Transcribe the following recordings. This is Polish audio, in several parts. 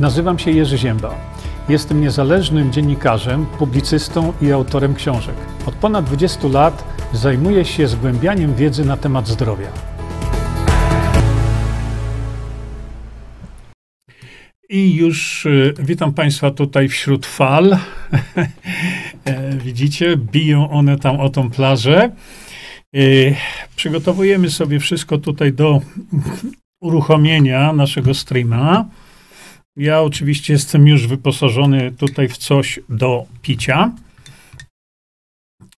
Nazywam się Jerzy Ziemba. Jestem niezależnym dziennikarzem, publicystą i autorem książek. Od ponad 20 lat zajmuję się zgłębianiem wiedzy na temat zdrowia. I już y, witam Państwa tutaj wśród fal. E, widzicie, biją one tam o tą plażę. Y, przygotowujemy sobie wszystko tutaj do uruchomienia naszego streama. Ja oczywiście jestem już wyposażony tutaj w coś do picia.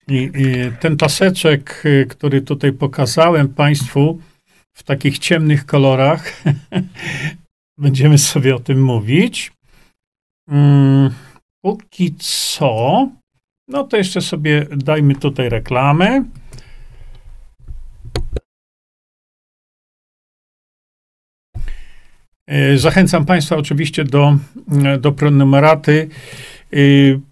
I, i ten paseczek, y, który tutaj pokazałem Państwu w takich ciemnych kolorach, będziemy sobie o tym mówić. Mm, póki co, no to jeszcze sobie dajmy tutaj reklamę. Zachęcam Państwa oczywiście do, do prenumeraty. E,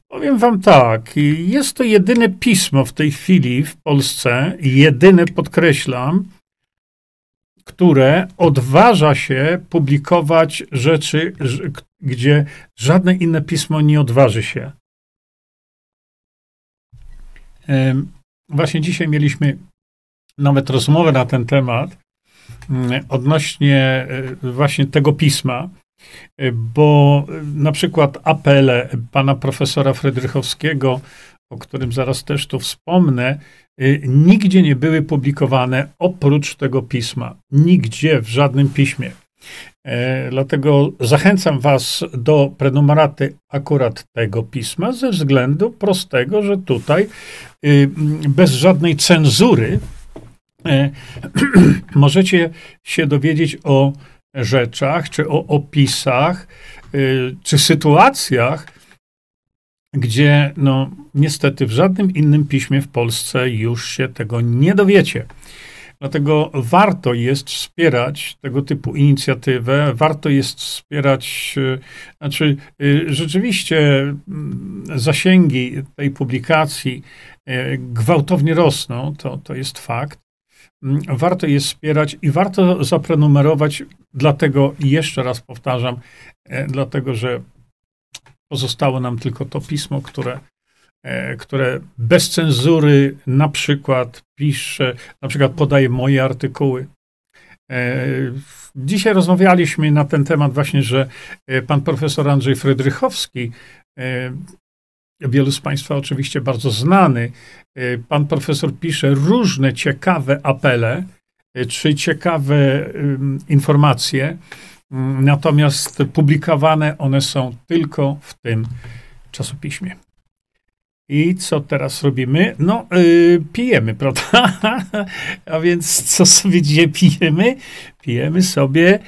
powiem Wam tak, jest to jedyne pismo w tej chwili w Polsce, jedyne podkreślam, które odważa się publikować rzeczy, gdzie żadne inne pismo nie odważy się. E, właśnie dzisiaj mieliśmy nawet rozmowę na ten temat odnośnie e, właśnie tego pisma, e, bo na przykład apele pana profesora Frydrychowskiego, o którym zaraz też tu wspomnę, e, nigdzie nie były publikowane oprócz tego pisma. Nigdzie, w żadnym piśmie. Dlatego zachęcam Was do prenumeraty akurat tego pisma, ze względu prostego, że tutaj bez żadnej cenzury E, możecie się dowiedzieć o rzeczach, czy o opisach, e, czy sytuacjach, gdzie no niestety w żadnym innym piśmie w Polsce już się tego nie dowiecie. Dlatego warto jest wspierać tego typu inicjatywę, warto jest wspierać, e, znaczy rzeczywiście mm, zasięgi tej publikacji gwałtownie rosną, to, to jest fakt. Mm, warto je wspierać i warto zaprenumerować, dlatego jeszcze raz powtarzam, e, dlatego że pozostało nam tylko to pismo, które, e, które bez cenzury na przykład pisze, na przykład podaje moje artykuły. E, dzisiaj rozmawialiśmy na ten temat właśnie, że pan profesor Andrzej Frydrychowski wielu z Państwa oczywiście bardzo znany. Y, pan profesor pisze różne ciekawe apele, czy ciekawe informacje, mm, natomiast publikowane one są tylko w tym czasopiśmie. I co teraz robimy? No, yy, pijemy, prawda? A więc co sobie dzisiaj pijemy? Pijemy sobie,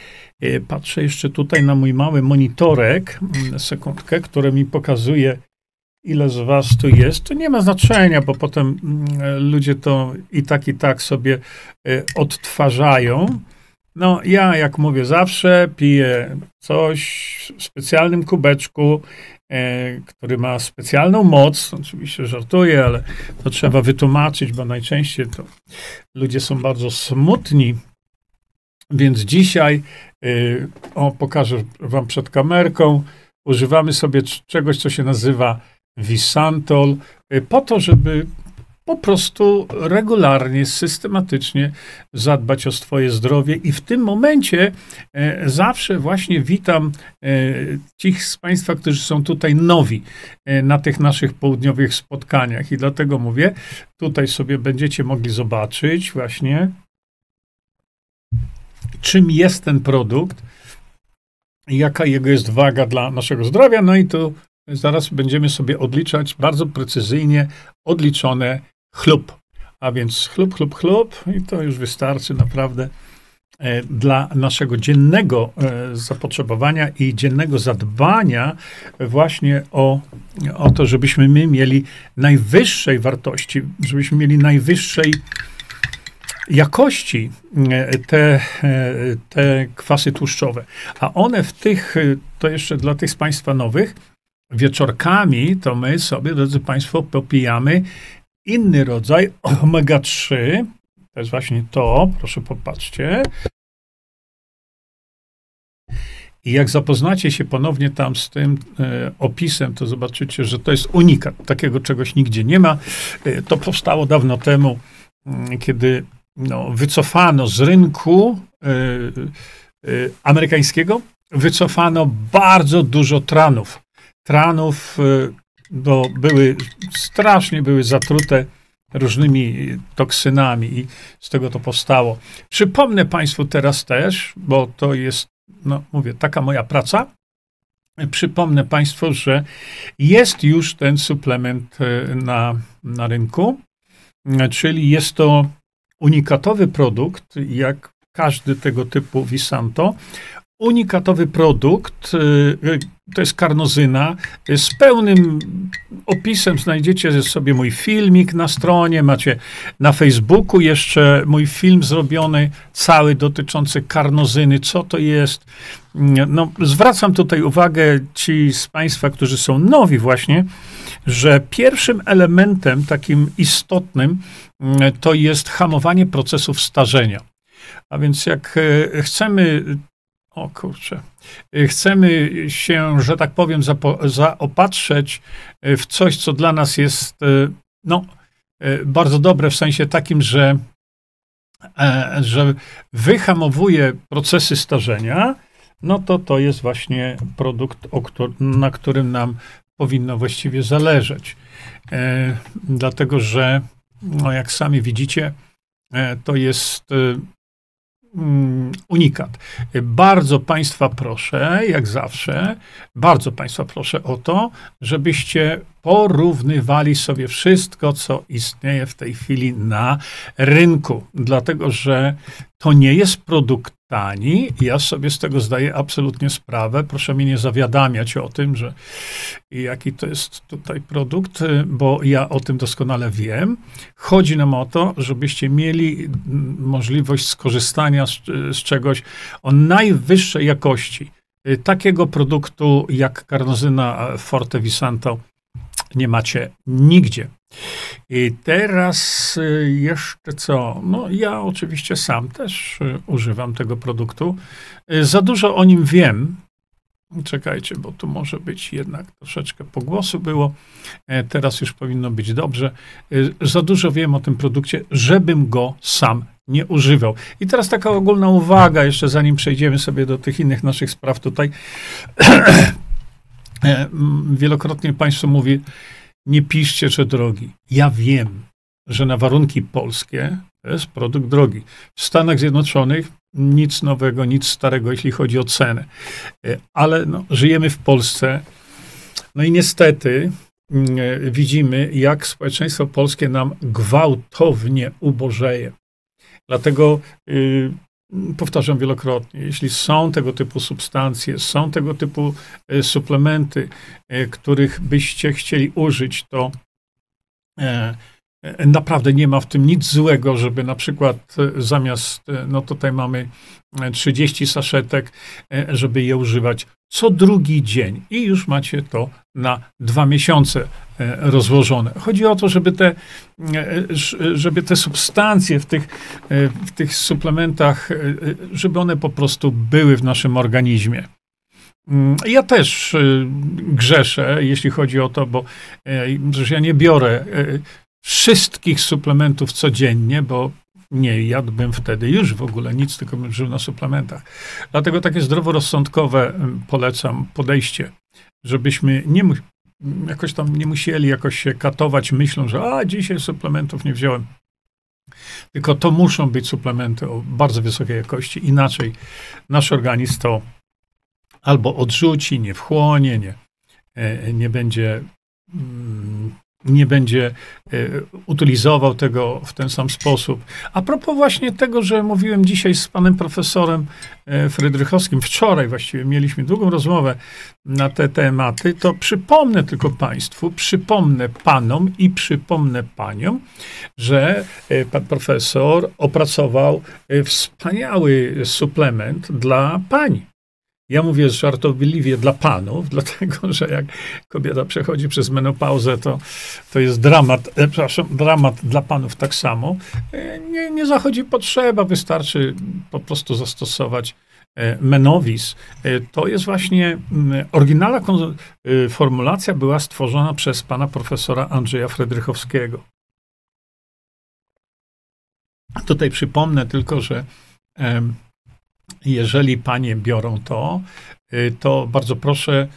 yy, patrzę jeszcze tutaj na mój mały monitorek, yy, sekundkę, który mi pokazuje ile z was tu jest, to nie ma znaczenia, bo potem mm, ludzie to i tak, i tak sobie e, odtwarzają. No, ja, jak mówię zawsze, piję coś w specjalnym kubeczku, e, który ma specjalną moc. Oczywiście żartuję, ale to trzeba wytłumaczyć, bo najczęściej to ludzie są bardzo smutni. Więc dzisiaj, e, o, pokażę wam przed kamerką, używamy sobie czegoś, co się nazywa Visantol, y, po to, żeby po prostu regularnie, systematycznie zadbać o swoje zdrowie. I w tym momencie e, zawsze właśnie witam e, tych z Państwa, którzy są tutaj nowi e, na tych naszych południowych spotkaniach. I dlatego mówię, tutaj sobie będziecie mogli zobaczyć właśnie, czym jest ten produkt, jaka jego jest waga dla naszego zdrowia. No i tu Zaraz będziemy sobie odliczać bardzo precyzyjnie odliczone chlub. A więc chlub, chlub, chlub i to już wystarczy naprawdę e, dla naszego dziennego e, zapotrzebowania i dziennego zadbania właśnie o, o to, żebyśmy my mieli najwyższej wartości, żebyśmy mieli najwyższej jakości e, te, te kwasy tłuszczowe. A one w tych, to jeszcze dla tych z Państwa nowych, wieczorkami to my sobie, drodzy Państwo, popijamy inny rodzaj omega-3. To jest właśnie to, proszę popatrzcie. I jak zapoznacie się ponownie tam z tym e, opisem, to zobaczycie, że to jest unikat. Takiego czegoś nigdzie nie ma. E, to powstało dawno temu, mm, kiedy no, wycofano z rynku e, e, amerykańskiego, wycofano bardzo dużo tranów. Tranów, e, bo były strasznie były zatrute różnymi toksynami i z tego to powstało. Przypomnę Państwu teraz też, bo to jest, no mówię, taka moja praca. Przypomnę Państwu, że jest już ten suplement e, na, na rynku, czyli jest to unikatowy produkt, jak każdy tego typu Visanto, unikatowy produkt, y, to jest karnozyna, z pełnym opisem znajdziecie sobie mój filmik na stronie, macie na Facebooku jeszcze mój film zrobiony, cały dotyczący karnozyny, co to jest. No, zwracam tutaj uwagę ci z Państwa, którzy są nowi właśnie, że pierwszym elementem takim istotnym mm, to jest hamowanie procesów starzenia. A więc jak e, chcemy o kurczę. Chcemy się, że tak powiem, zapo- zaopatrzeć w coś, co dla nas jest e, no, e, bardzo dobre w sensie takim, że, e, że wyhamowuje procesy starzenia, no to to jest właśnie produkt, na którym nam powinno właściwie zależeć. Dlatego, że no jak sami widzicie, to jest unikat. Bardzo Państwa proszę, jak zawsze, bardzo Państwa proszę o to, żebyście porównywali sobie wszystko, co istnieje w tej chwili na rynku, dlatego że to nie jest produkt tani. Ja sobie z tego zdaję absolutnie sprawę. Proszę mnie nie zawiadamiać o tym, że jaki to jest tutaj produkt, bo ja o tym doskonale wiem. Chodzi nam o to, żebyście mieli możliwość skorzystania z, z czegoś o najwyższej jakości. Takiego produktu jak karnozyna Forte Visanto nie macie nigdzie. I teraz y, jeszcze co? No, ja oczywiście sam też y, używam tego produktu. Y, za dużo o nim wiem. Czekajcie, bo tu może być jednak troszeczkę pogłosu było. E, teraz już powinno być dobrze. Za dużo wiem o tym produkcie, żebym go sam nie używał. I teraz taka ogólna uwaga, jeszcze zanim przejdziemy sobie do tych innych naszych spraw tutaj. E, wielokrotnie Państwo mówi, nie piszcie, że drogi. Ja wiem, że na warunki polskie to jest produkt drogi. W Stanach Zjednoczonych nic nowego, nic starego, jeśli chodzi o cenę. E, ale no, żyjemy w Polsce. No i niestety e, widzimy, jak społeczeństwo polskie nam gwałtownie ubożeje. Dlatego y, powtarzam wielokrotnie, jeśli są tego typu substancje, są tego typu e, suplementy, e, których byście chcieli użyć, to e, naprawdę nie ma w tym nic złego, żeby na przykład zamiast, no tutaj mamy 30 saszetek, żeby je używać co drugi dzień i już macie to na dwa miesiące rozłożone. Chodzi o to, żeby te, e, żeby te substancje w tych, e, w tych suplementach, żeby one po prostu były w naszym organizmie. Mm, ja też grzeszę, jeśli chodzi o to, bo że ja nie biorę wszystkich suplementów codziennie, bo nie jadłbym wtedy już w ogóle nic, tylko bym żył na suplementach. Dlatego takie zdroworozsądkowe polecam podejście, żebyśmy nie jakoś tam nie musieli jakoś się katować myślą, że a dzisiaj suplementów nie wziąłem. Tylko to muszą być suplementy o bardzo wysokiej jakości, inaczej nasz organizm to albo odrzuci, nie wchłonie, nie, e, nie będzie mm, nie będzie e, utylizował tego w ten sam sposób. A propos właśnie tego, że mówiłem dzisiaj z panem profesorem e, Frydrychowskim, wczoraj właściwie mieliśmy długą rozmowę na te tematy, to przypomnę tylko państwu, przypomnę panom i przypomnę paniom, że e, pan profesor opracował wspaniały suplement dla pań. Ja mówię żartobliwie dla panów, dlatego że jak kobieta przechodzi przez menopauzę, to, to jest dramat, e, przepraszam, dramat dla panów tak samo. E, nie, nie zachodzi potrzeba, wystarczy po prostu zastosować Menovis, to jest właśnie mm, oryginalna formulacja była stworzona przez pana profesora Andrzeja Fredrychowskiego. Tutaj przypomnę tylko, że jeżeli panie biorą to, to bardzo proszę,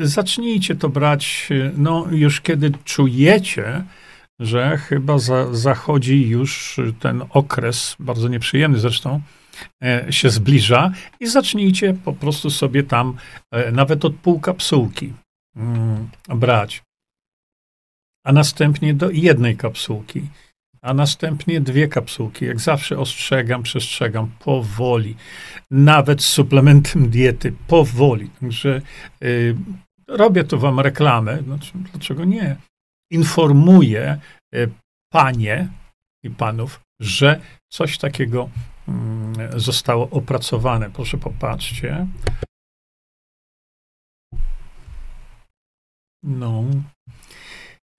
zacznijcie to brać, no już kiedy czujecie, że chyba za, zachodzi już ten okres, bardzo nieprzyjemny zresztą, e, się zbliża i zacznijcie po prostu sobie tam e, nawet od pół kapsułki mm, brać, a następnie do jednej kapsułki, a następnie dwie kapsułki. Jak zawsze ostrzegam, przestrzegam powoli, nawet z suplementem diety, powoli. Także y, robię tu wam reklamę, znaczy, dlaczego nie? informuje e, panie i panów, że coś takiego mm, zostało opracowane. Proszę popatrzcie. No.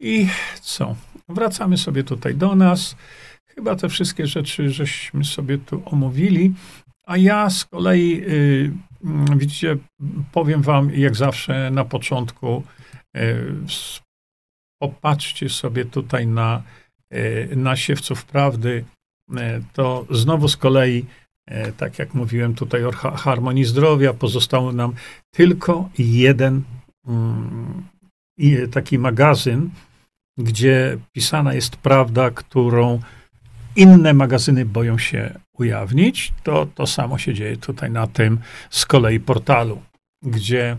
I co? Wracamy sobie tutaj do nas. Chyba te wszystkie rzeczy żeśmy sobie tu omówili. A ja z kolei, y, mm, widzicie, powiem wam jak zawsze na początku, y, popatrzcie sobie tutaj na, e, na siewców prawdy, e, to znowu z kolei, tak jak mówiłem tutaj o harmonii zdrowia, pozostał nam tylko jeden mm, taki magazyn, gdzie pisana jest prawda, którą inne magazyny boją się ujawnić. To, to samo się dzieje tutaj na tym z kolei portalu, gdzie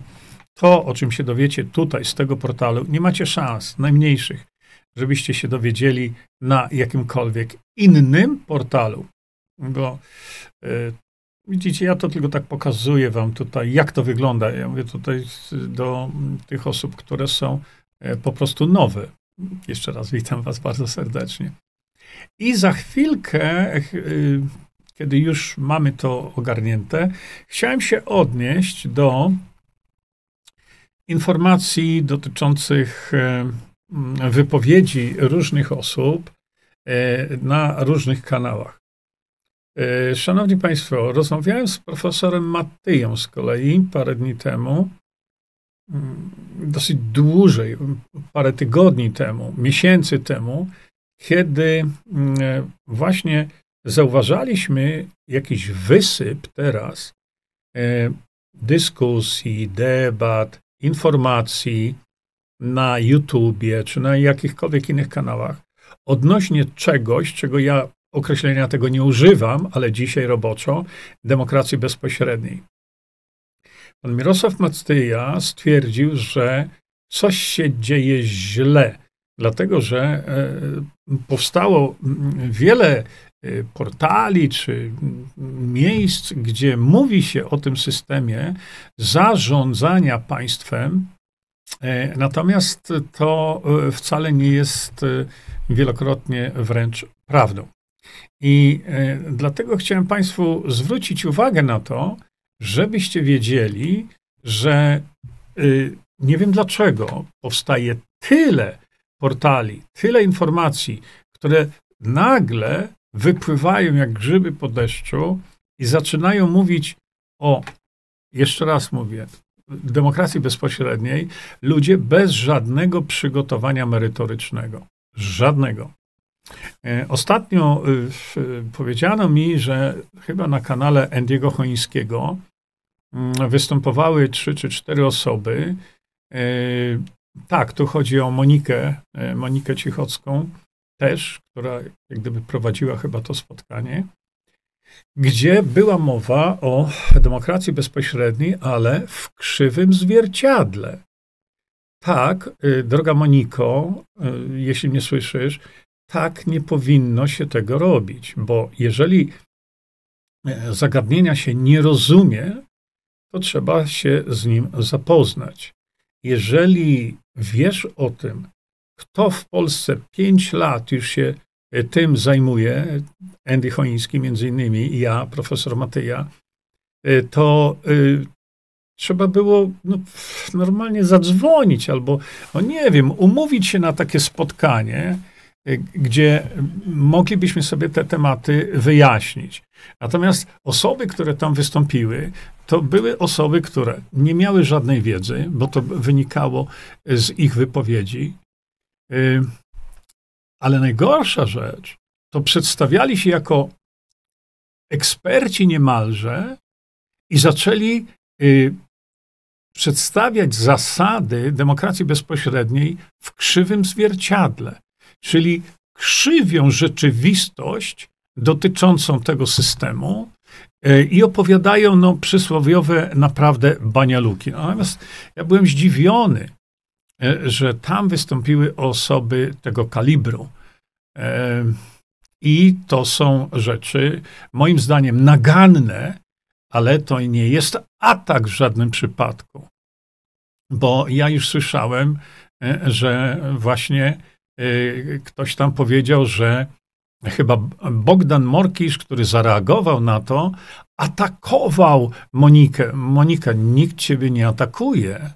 to, o czym się dowiecie tutaj z tego portalu, nie macie szans, najmniejszych, żebyście się dowiedzieli na jakimkolwiek innym portalu. Bo y, widzicie, ja to tylko tak pokazuję wam tutaj, jak to wygląda. Ja mówię tutaj do tych osób, które są y, po prostu nowe. Jeszcze raz witam was bardzo serdecznie. I za chwilkę, y, kiedy już mamy to ogarnięte, chciałem się odnieść do informacji dotyczących e, wypowiedzi różnych osób e, na różnych kanałach. E, szanowni Państwo, rozmawiałem z profesorem Mattyją z kolei parę dni temu, dosyć dłużej, parę tygodni temu, miesięcy temu, kiedy właśnie zauważaliśmy jakiś wysyp teraz dyskusji, debat, informacji na YouTubie czy na jakichkolwiek innych kanałach odnośnie czegoś, czego ja określenia tego nie używam, ale dzisiaj roboczo, demokracji bezpośredniej. Pan Mirosław Macyja stwierdził, że coś się dzieje źle, dlatego że e, powstało wiele e, portali czy miejsc, gdzie mówi się o tym systemie zarządzania państwem, e, natomiast to wcale nie jest wielokrotnie wręcz prawdą. I dlatego chciałem Państwu zwrócić uwagę na to, żebyście wiedzieli, że nie wiem dlaczego powstaje tyle portali, tyle informacji, które nagle wypływają jak grzyby po deszczu i zaczynają mówić o, jeszcze raz mówię, demokracji bezpośredniej, ludzie bez żadnego przygotowania merytorycznego. Żadnego. E, ostatnio y, powiedziano mi, że chyba na kanale Andiego Chońskiego występowały trzy czy cztery osoby. E, tak, tu chodzi o Monikę, e, Monikę Cichocką, też, która jak gdyby prowadziła chyba to spotkanie, gdzie była mowa o demokracji bezpośredniej, ale w krzywym zwierciadle. Tak, y, droga Moniko, y, jeśli mnie słyszysz, tak nie powinno się tego robić, bo jeżeli e, zagadnienia się nie rozumie, to trzeba się z nim zapoznać. Jeżeli wiesz o tym, kto w Polsce pięć lat już się e, tym zajmuje, Andy Choiński między innymi i ja, profesor Matyja, e, to y, trzeba było no, normalnie zadzwonić albo, no nie wiem, umówić się na takie spotkanie, gdzie moglibyśmy sobie te tematy wyjaśnić. Natomiast osoby, które tam wystąpiły, to były osoby, które nie miały żadnej wiedzy, bo to wynikało z ich wypowiedzi. Ale najgorsza rzecz, to przedstawiali się jako eksperci niemalże i zaczęli y, przedstawiać zasady demokracji bezpośredniej w krzywym zwierciadle, czyli krzywią rzeczywistość dotyczącą tego systemu y, i opowiadają no, przysłowiowe naprawdę banialuki. Natomiast ja byłem zdziwiony, y, że tam wystąpiły osoby tego kalibru. I to są rzeczy, moim zdaniem, naganne, ale to nie jest atak w żadnym przypadku. Bo ja już słyszałem, e, że właśnie e, ktoś tam powiedział, że chyba Bogdan Morkisz, który zareagował na to, atakował Monikę. Monika, nikt ciebie nie atakuje.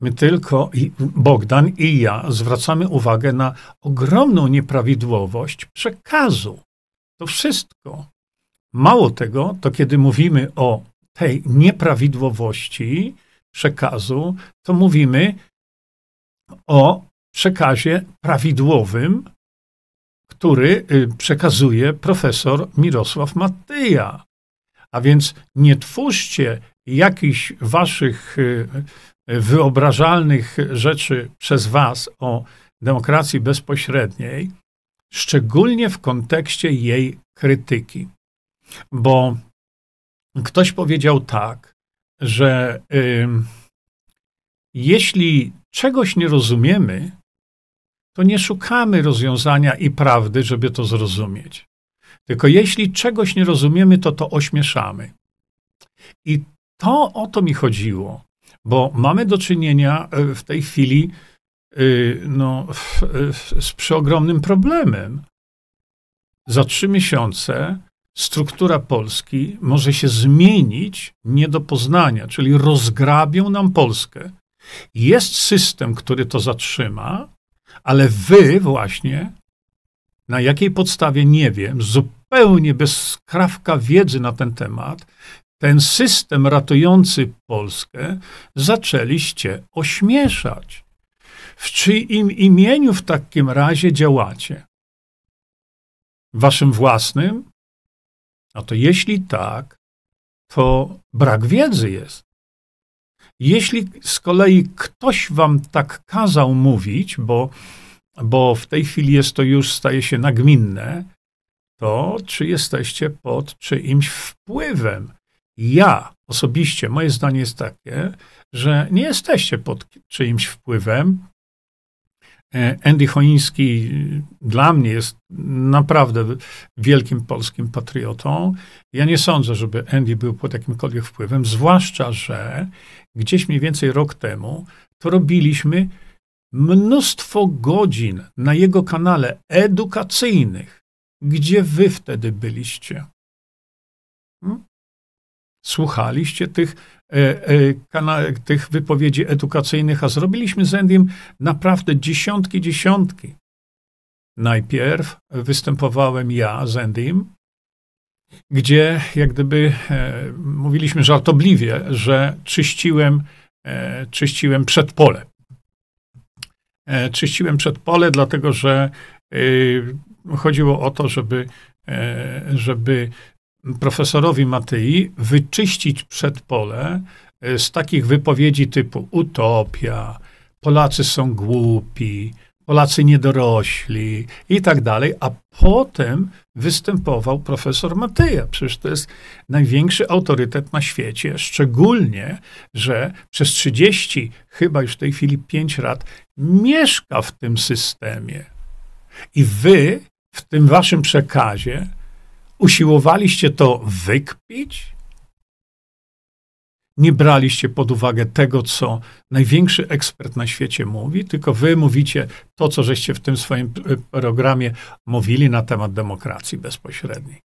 My tylko, Bogdan i ja, zwracamy uwagę na ogromną nieprawidłowość przekazu. To wszystko. Mało tego, to kiedy mówimy o tej nieprawidłowości przekazu, to mówimy o przekazie prawidłowym, który y, przekazuje profesor Mirosław Matyja. A więc nie twórzcie jakichś waszych y, wyobrażalnych rzeczy przez Was o demokracji bezpośredniej, szczególnie w kontekście jej krytyki. Bo ktoś powiedział tak, że y, jeśli czegoś nie rozumiemy, to nie szukamy rozwiązania i prawdy, żeby to zrozumieć. Tylko jeśli czegoś nie rozumiemy, to to ośmieszamy. I to o to mi chodziło, bo mamy do czynienia e, w tej chwili e, no, z przeogromnym problemem. Za trzy miesiące struktura Polski może się zmienić nie do poznania, czyli rozgrabią nam Polskę. Jest system, który to zatrzyma, ale wy właśnie, na jakiej podstawie nie wiem, zupełnie bez skrawka wiedzy na ten temat, ten system ratujący Polskę zaczęliście ośmieszać. W czyim imieniu w takim razie działacie? Waszym własnym? A to jeśli tak, to brak wiedzy jest. Jeśli z kolei ktoś wam tak kazał mówić, bo, bo w tej chwili jest to już staje się nagminne, to czy jesteście pod czyimś wpływem? Ja osobiście, moje zdanie jest takie, że nie jesteście pod czyimś wpływem. E, Andy Choiński dla mnie jest naprawdę wielkim polskim patriotą. Ja nie sądzę, żeby Andy był pod jakimkolwiek wpływem, zwłaszcza, że gdzieś mniej więcej rok temu to robiliśmy mnóstwo godzin na jego kanale edukacyjnych. Gdzie wy wtedy byliście? Hmm? słuchaliście tych, e, e, tych wypowiedzi edukacyjnych, a zrobiliśmy z Endiem naprawdę dziesiątki, dziesiątki. Najpierw występowałem ja z Endym, gdzie jak gdyby e, mówiliśmy żartobliwie, że czyściłem, e, czyściłem przedpole. E, czyściłem przedpole, dlatego że e, chodziło o to, żeby, żeby profesorowi Matyi wyczyścić przedpole e, z takich wypowiedzi typu utopia, Polacy są głupi, Polacy niedorośli i tak dalej, a potem występował profesor Matyja. Przecież to jest największy autorytet na świecie, szczególnie, że przez 30, chyba już w tej chwili 5 lat, mieszka w tym systemie. I wy w tym waszym przekazie Usiłowaliście to wykpić? Nie braliście pod uwagę tego, co największy ekspert na świecie mówi, tylko wy mówicie to, co żeście w tym swoim programie mówili na temat demokracji bezpośredniej.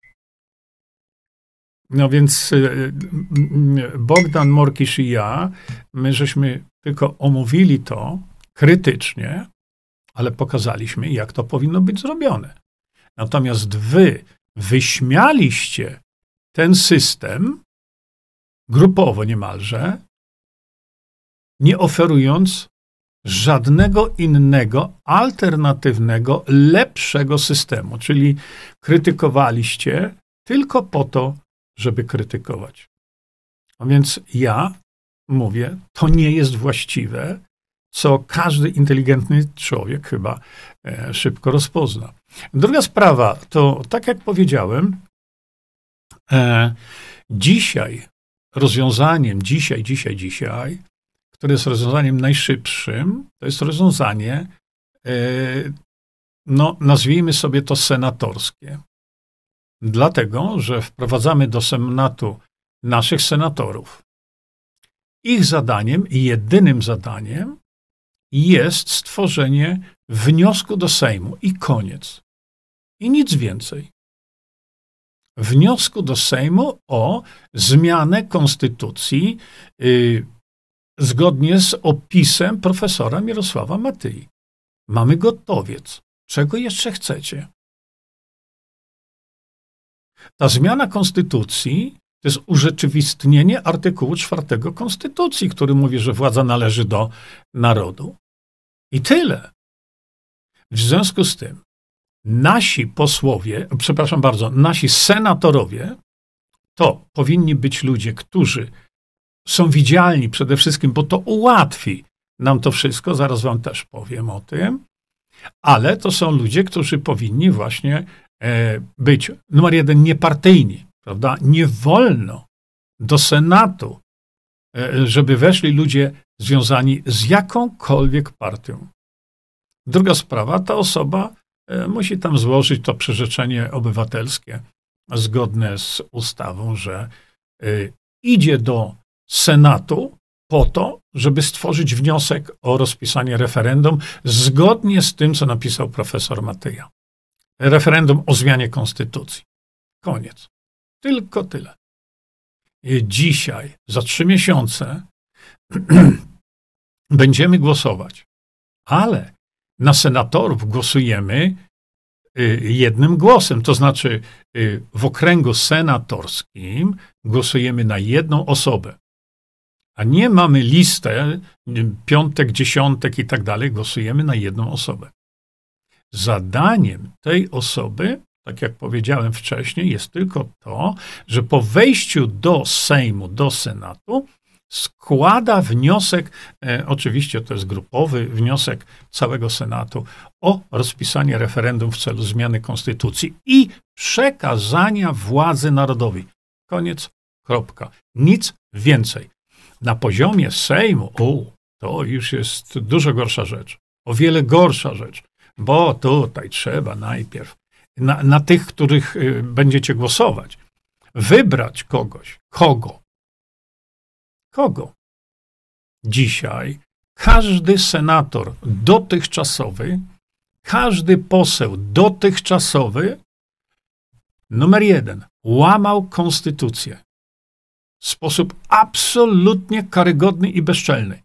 No więc y, y, Bogdan Morkisz i ja, my żeśmy tylko omówili to krytycznie, ale pokazaliśmy, jak to powinno być zrobione. Natomiast wy wyśmialiście ten system grupowo niemalże, nie oferując żadnego innego, alternatywnego, lepszego systemu. Czyli krytykowaliście tylko po to, żeby krytykować. A więc ja mówię, to nie jest właściwe, co każdy inteligentny człowiek chyba e, szybko rozpozna. Druga sprawa to, tak jak powiedziałem, e, dzisiaj rozwiązaniem, dzisiaj, dzisiaj, dzisiaj, które jest rozwiązaniem najszybszym, to jest rozwiązanie, e, no, nazwijmy sobie to senatorskie. Dlatego, że wprowadzamy do Senatu naszych senatorów. Ich zadaniem jedynym zadaniem jest stworzenie wniosku do Sejmu i koniec. I nic więcej. Wniosku do Sejmu o zmianę konstytucji yy, zgodnie z opisem profesora Mirosława Matyi. Mamy gotowiec. Czego jeszcze chcecie? Ta zmiana konstytucji to jest urzeczywistnienie artykułu 4 Konstytucji, który mówi, że władza należy do narodu. I tyle. W związku z tym nasi posłowie, przepraszam bardzo, nasi senatorowie to powinni być ludzie, którzy są widzialni przede wszystkim, bo to ułatwi nam to wszystko, zaraz wam też powiem o tym, ale to są ludzie, którzy powinni właśnie e, być, numer jeden, niepartyjni, prawda? Nie wolno do Senatu, e, żeby weszli ludzie związani z jakąkolwiek partią. Druga sprawa, ta osoba musi tam złożyć to przyrzeczenie obywatelskie zgodne z ustawą, że e, idzie do Senatu po to, żeby stworzyć wniosek o rozpisanie referendum zgodnie z tym, co napisał profesor Matyja. Referendum o zmianie konstytucji. Koniec. Tylko tyle. I dzisiaj, za trzy miesiące, będziemy głosować. Ale na senatorów głosujemy y, jednym głosem, to znaczy y, w okręgu senatorskim głosujemy na jedną osobę. A nie mamy listę piątek, dziesiątek i tak dalej, głosujemy na jedną osobę. Zadaniem tej osoby, tak jak powiedziałem wcześniej, jest tylko to, że po wejściu do Sejmu, do Senatu, składa wniosek, e, oczywiście to jest grupowy wniosek całego Senatu, o rozpisanie referendum w celu zmiany konstytucji i przekazania władzy narodowej. Koniec, kropka. Nic więcej. Na poziomie Sejmu, o, to już jest dużo gorsza rzecz. O wiele gorsza rzecz, bo tutaj trzeba najpierw na, na tych, których y, będziecie głosować, wybrać kogoś. Kogo? Kogo? Dzisiaj każdy senator dotychczasowy, każdy poseł dotychczasowy, numer jeden, łamał konstytucję w sposób absolutnie karygodny i bezczelny.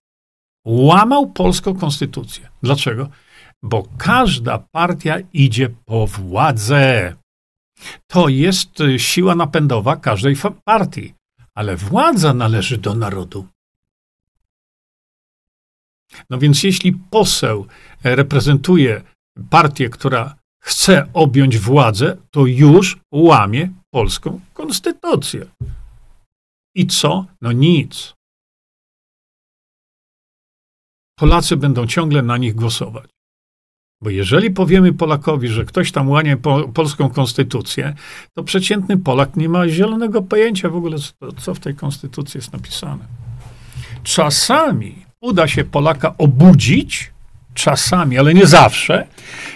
Łamał polską konstytucję. Dlaczego? Bo każda partia idzie po władzę. To jest y, siła napędowa każdej partii ale władza należy do narodu. No więc jeśli poseł reprezentuje partię, która chce objąć władzę, to już łamie polską konstytucję. I co? No nic. Polacy będą ciągle na nich głosować. Bo jeżeli powiemy Polakowi, że ktoś tam łanie po, polską konstytucję, to przeciętny Polak nie ma zielonego pojęcia w ogóle, co, co w tej konstytucji jest napisane. Czasami uda się Polaka obudzić, czasami, ale nie zawsze,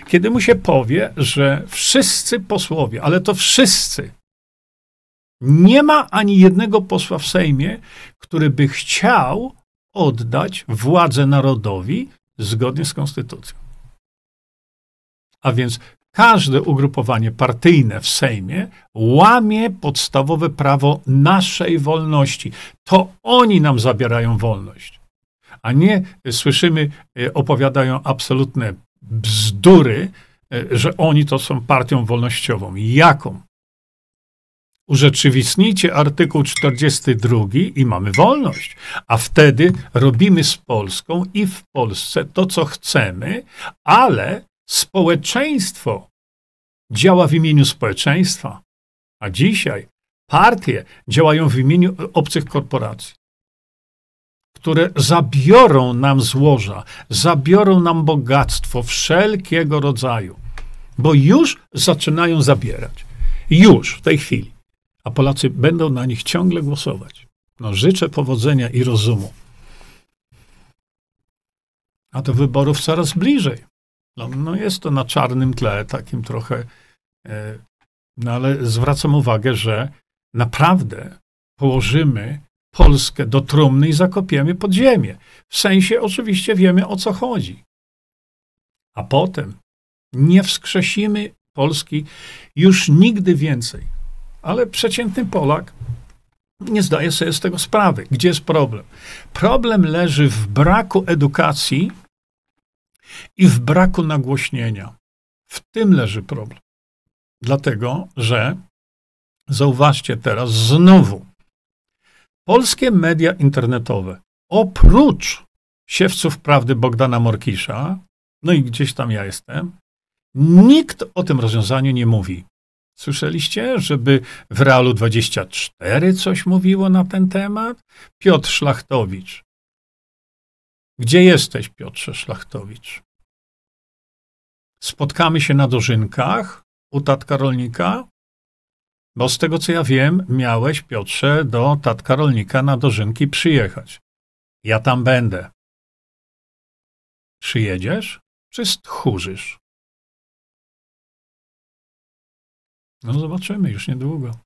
kiedy mu się powie, że wszyscy posłowie, ale to wszyscy, nie ma ani jednego posła w Sejmie, który by chciał oddać władzę narodowi zgodnie z konstytucją. A więc każde ugrupowanie partyjne w Sejmie łamie podstawowe prawo naszej wolności. To oni nam zabierają wolność. A nie słyszymy, e, opowiadają absolutne bzdury, e, że oni to są partią wolnościową. Jaką? Urzeczywistnijcie artykuł 42 i mamy wolność. A wtedy robimy z Polską i w Polsce to, co chcemy, ale społeczeństwo działa w imieniu społeczeństwa. A dzisiaj partie działają w imieniu obcych korporacji, które zabiorą nam złoża, zabiorą nam bogactwo wszelkiego rodzaju, bo już zaczynają zabierać. Już w tej chwili. A Polacy będą na nich ciągle głosować. No, życzę powodzenia i rozumu. A do wyborów coraz bliżej. No, no jest to na czarnym tle, takim trochę. E, no ale zwracam uwagę, że naprawdę położymy Polskę do trumny i zakopiemy pod ziemię. W sensie oczywiście wiemy o co chodzi. A potem nie wskrzesimy Polski już nigdy więcej. Ale przeciętny Polak nie zdaje sobie z tego sprawy. Gdzie jest problem? Problem leży w braku edukacji i w braku nagłośnienia. W tym leży problem. Dlatego, że zauważcie teraz znowu, polskie media internetowe, oprócz siewców prawdy Bogdana Morkisza, no i gdzieś tam ja jestem, nikt o tym rozwiązaniu nie mówi. Słyszeliście, żeby w Realu 24 coś mówiło na ten temat? Piotr Szlachtowicz. Gdzie jesteś, Piotrze Szlachtowicz? Spotkamy się na dożynkach u tatka rolnika? Bo z tego co ja wiem, miałeś, Piotrze, do tatka rolnika na dożynki przyjechać. Ja tam będę. Przyjedziesz, czy stchórzysz? No zobaczymy już niedługo.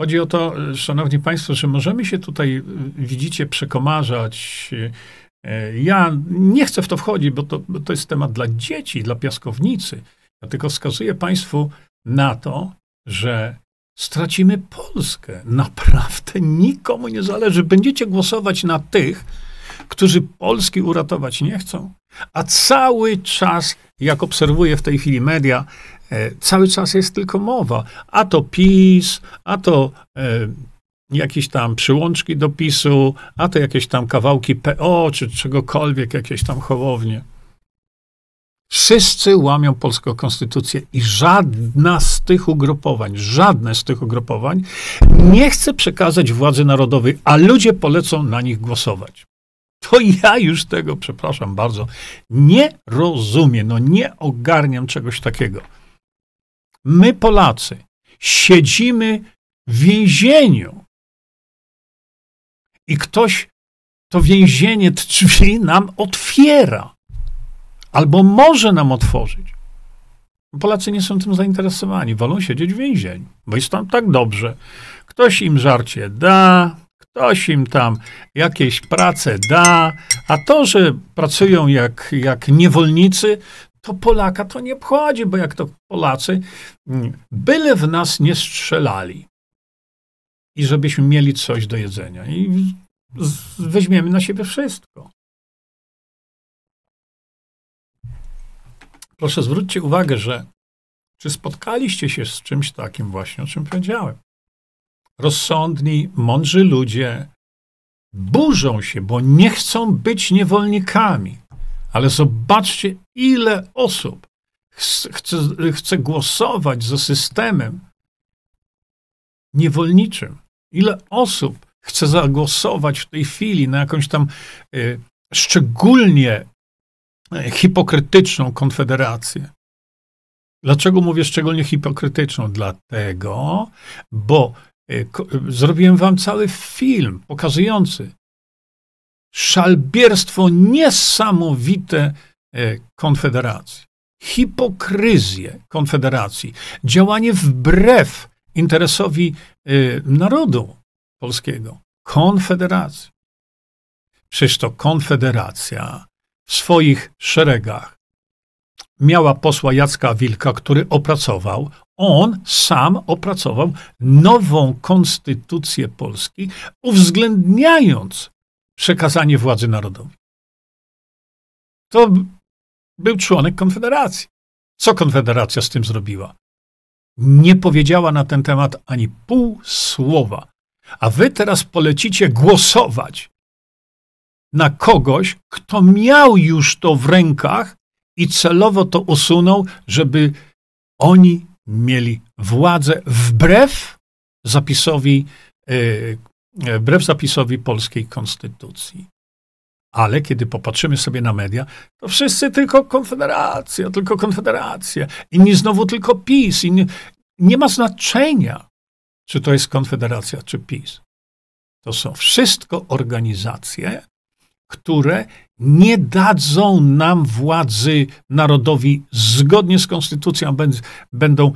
Chodzi o to, szanowni państwo, że możemy się tutaj, widzicie, przekomarzać. Ja nie chcę w to wchodzić, bo to, bo to jest temat dla dzieci, dla piaskownicy. Ja tylko wskazuję państwu na to, że stracimy Polskę. Naprawdę nikomu nie zależy. Będziecie głosować na tych, którzy Polski uratować nie chcą. A cały czas, jak obserwuję w tej chwili media, cały czas jest tylko mowa. A to PiS, a to e, jakieś tam przyłączki do PiSu, a to jakieś tam kawałki PO, czy czegokolwiek, jakieś tam hołownie. Wszyscy łamią polską konstytucję i żadna z tych ugrupowań, żadne z tych ugrupowań nie chce przekazać władzy narodowej, a ludzie polecą na nich głosować. To ja już tego, przepraszam bardzo, nie rozumiem, no nie ogarniam czegoś takiego. My, Polacy, siedzimy w więzieniu i ktoś to więzienie drzwi nam otwiera albo może nam otworzyć. Polacy nie są tym zainteresowani, wolą siedzieć w więzieniu, bo jest tam tak dobrze. Ktoś im żarcie da, ktoś im tam jakieś prace da, a to, że pracują jak, jak niewolnicy, to Polaka to nie obchodzi, bo jak to Polacy, mm, byle w nas nie strzelali i żebyśmy mieli coś do jedzenia. I weźmiemy na siebie wszystko. Proszę zwróćcie uwagę, że czy spotkaliście się z czymś takim właśnie, o czym powiedziałem? Rozsądni, mądrzy ludzie burzą się, bo nie chcą być niewolnikami. Ale zobaczcie, ile osób chce, chce głosować za systemem niewolniczym. Ile osób chce zagłosować w tej chwili na jakąś tam y, szczególnie hipokrytyczną konfederację. Dlaczego mówię szczególnie hipokrytyczną? Dlatego, bo e, zrobiłem wam cały film pokazujący szalbierstwo niesamowite e, Konfederacji, hipokryzję Konfederacji, działanie wbrew interesowi e, narodu polskiego, Konfederacji. Przecież to Konfederacja w swoich szeregach miała posła Jacka Wilka, który opracował, on sam opracował nową konstytucję Polski, uwzględniając przekazanie władzy narodowej. To był członek Konfederacji. Co Konfederacja z tym zrobiła? Nie powiedziała na ten temat ani pół słowa. A wy teraz polecicie głosować na kogoś, kto miał już to w rękach i celowo to usunął, żeby oni mieli władzę wbrew zapisowi, e, wbrew zapisowi polskiej konstytucji. Ale kiedy popatrzymy sobie na media, to wszyscy tylko Konfederacja, tylko Konfederacja. Inni znowu tylko PiS. Inni... Nie ma znaczenia, czy to jest Konfederacja, czy PiS. To są wszystko organizacje, które nie dadzą nam władzy narodowi zgodnie z konstytucją, będą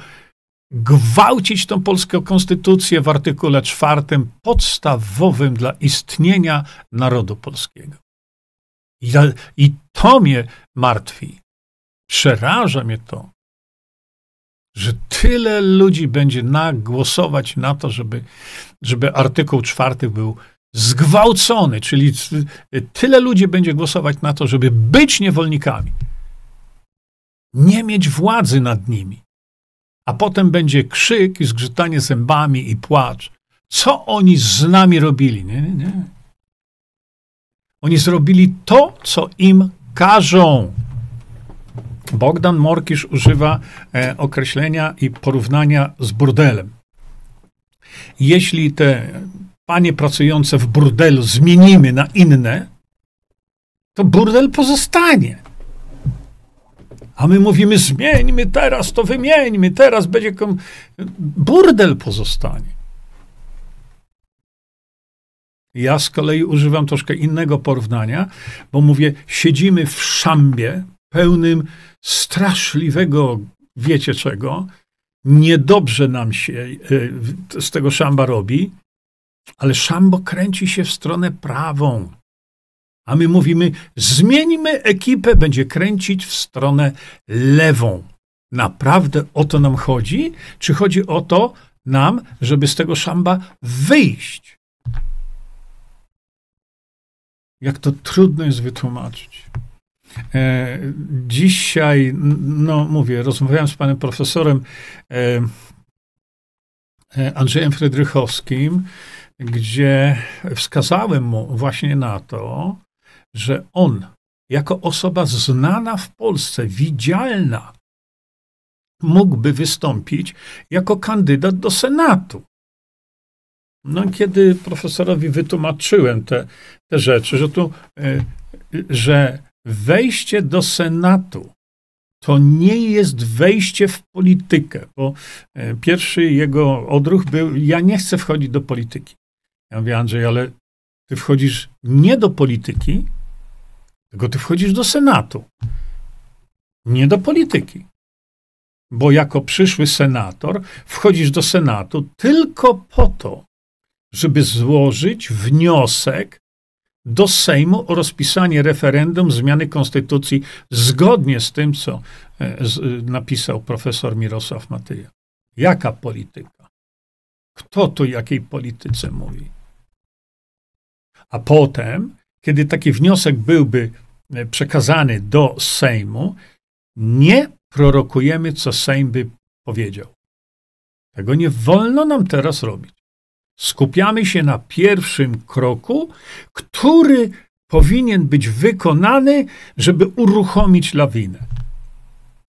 gwałcić tą polską konstytucję w artykule czwartym, podstawowym dla istnienia narodu polskiego. I, to mnie martwi. Przeraża mnie to, że tyle ludzi będzie nagłosować na to, żeby, żeby artykuł czwarty był zgwałcony, czyli tyle ludzi będzie głosować na to, żeby być niewolnikami, nie mieć władzy nad nimi. A potem będzie krzyk i zgrzytanie zębami i płacz. Co oni z nami robili? Nie, nie, nie. Oni zrobili to, co im każą. Bogdan Morkisz używa e, określenia i porównania z burdelem. Jeśli te panie pracujące w burdelu zmienimy na inne, to burdel pozostanie. A my mówimy, zmieńmy teraz, to wymieńmy, teraz będzie. Kom... Burdel pozostanie. Ja z kolei używam troszkę innego porównania, bo mówię, siedzimy w szambie pełnym straszliwego, wiecie czego, niedobrze nam się e, z tego szamba robi, ale szambo kręci się w stronę prawą. A my mówimy, zmieńmy ekipę, będzie kręcić w stronę lewą. Naprawdę o to nam chodzi? Czy chodzi o to nam, żeby z tego szamba wyjść? Jak to trudno jest wytłumaczyć. E, dzisiaj, no mówię, rozmawiałem z panem profesorem e, e Andrzejem Frydrychowskim, gdzie wskazałem mu właśnie na to, że on, jako osoba znana w Polsce, widzialna, mógłby wystąpić jako kandydat do Senatu. No, kiedy profesorowi wytłumaczyłem te, te rzeczy, że tu, e, że wejście do Senatu to nie jest wejście w politykę, bo e, pierwszy jego odruch był: Ja nie chcę wchodzić do polityki. Ja mówię, Andrzej, ale ty wchodzisz nie do polityki, tylko ty wchodzisz do Senatu. Nie do polityki. Bo jako przyszły senator wchodzisz do Senatu tylko po to, żeby złożyć wniosek do Sejmu o rozpisanie referendum zmiany konstytucji zgodnie z tym, co e, napisał profesor Mirosław Matyja. Jaka polityka? Kto tu jakiej polityce mówi? A potem, kiedy taki wniosek byłby e, przekazany do Sejmu, nie prorokujemy, co Sejm by powiedział. Tego nie wolno nam teraz robić. Skupiamy się na pierwszym kroku, który powinien być wykonany, żeby uruchomić lawinę.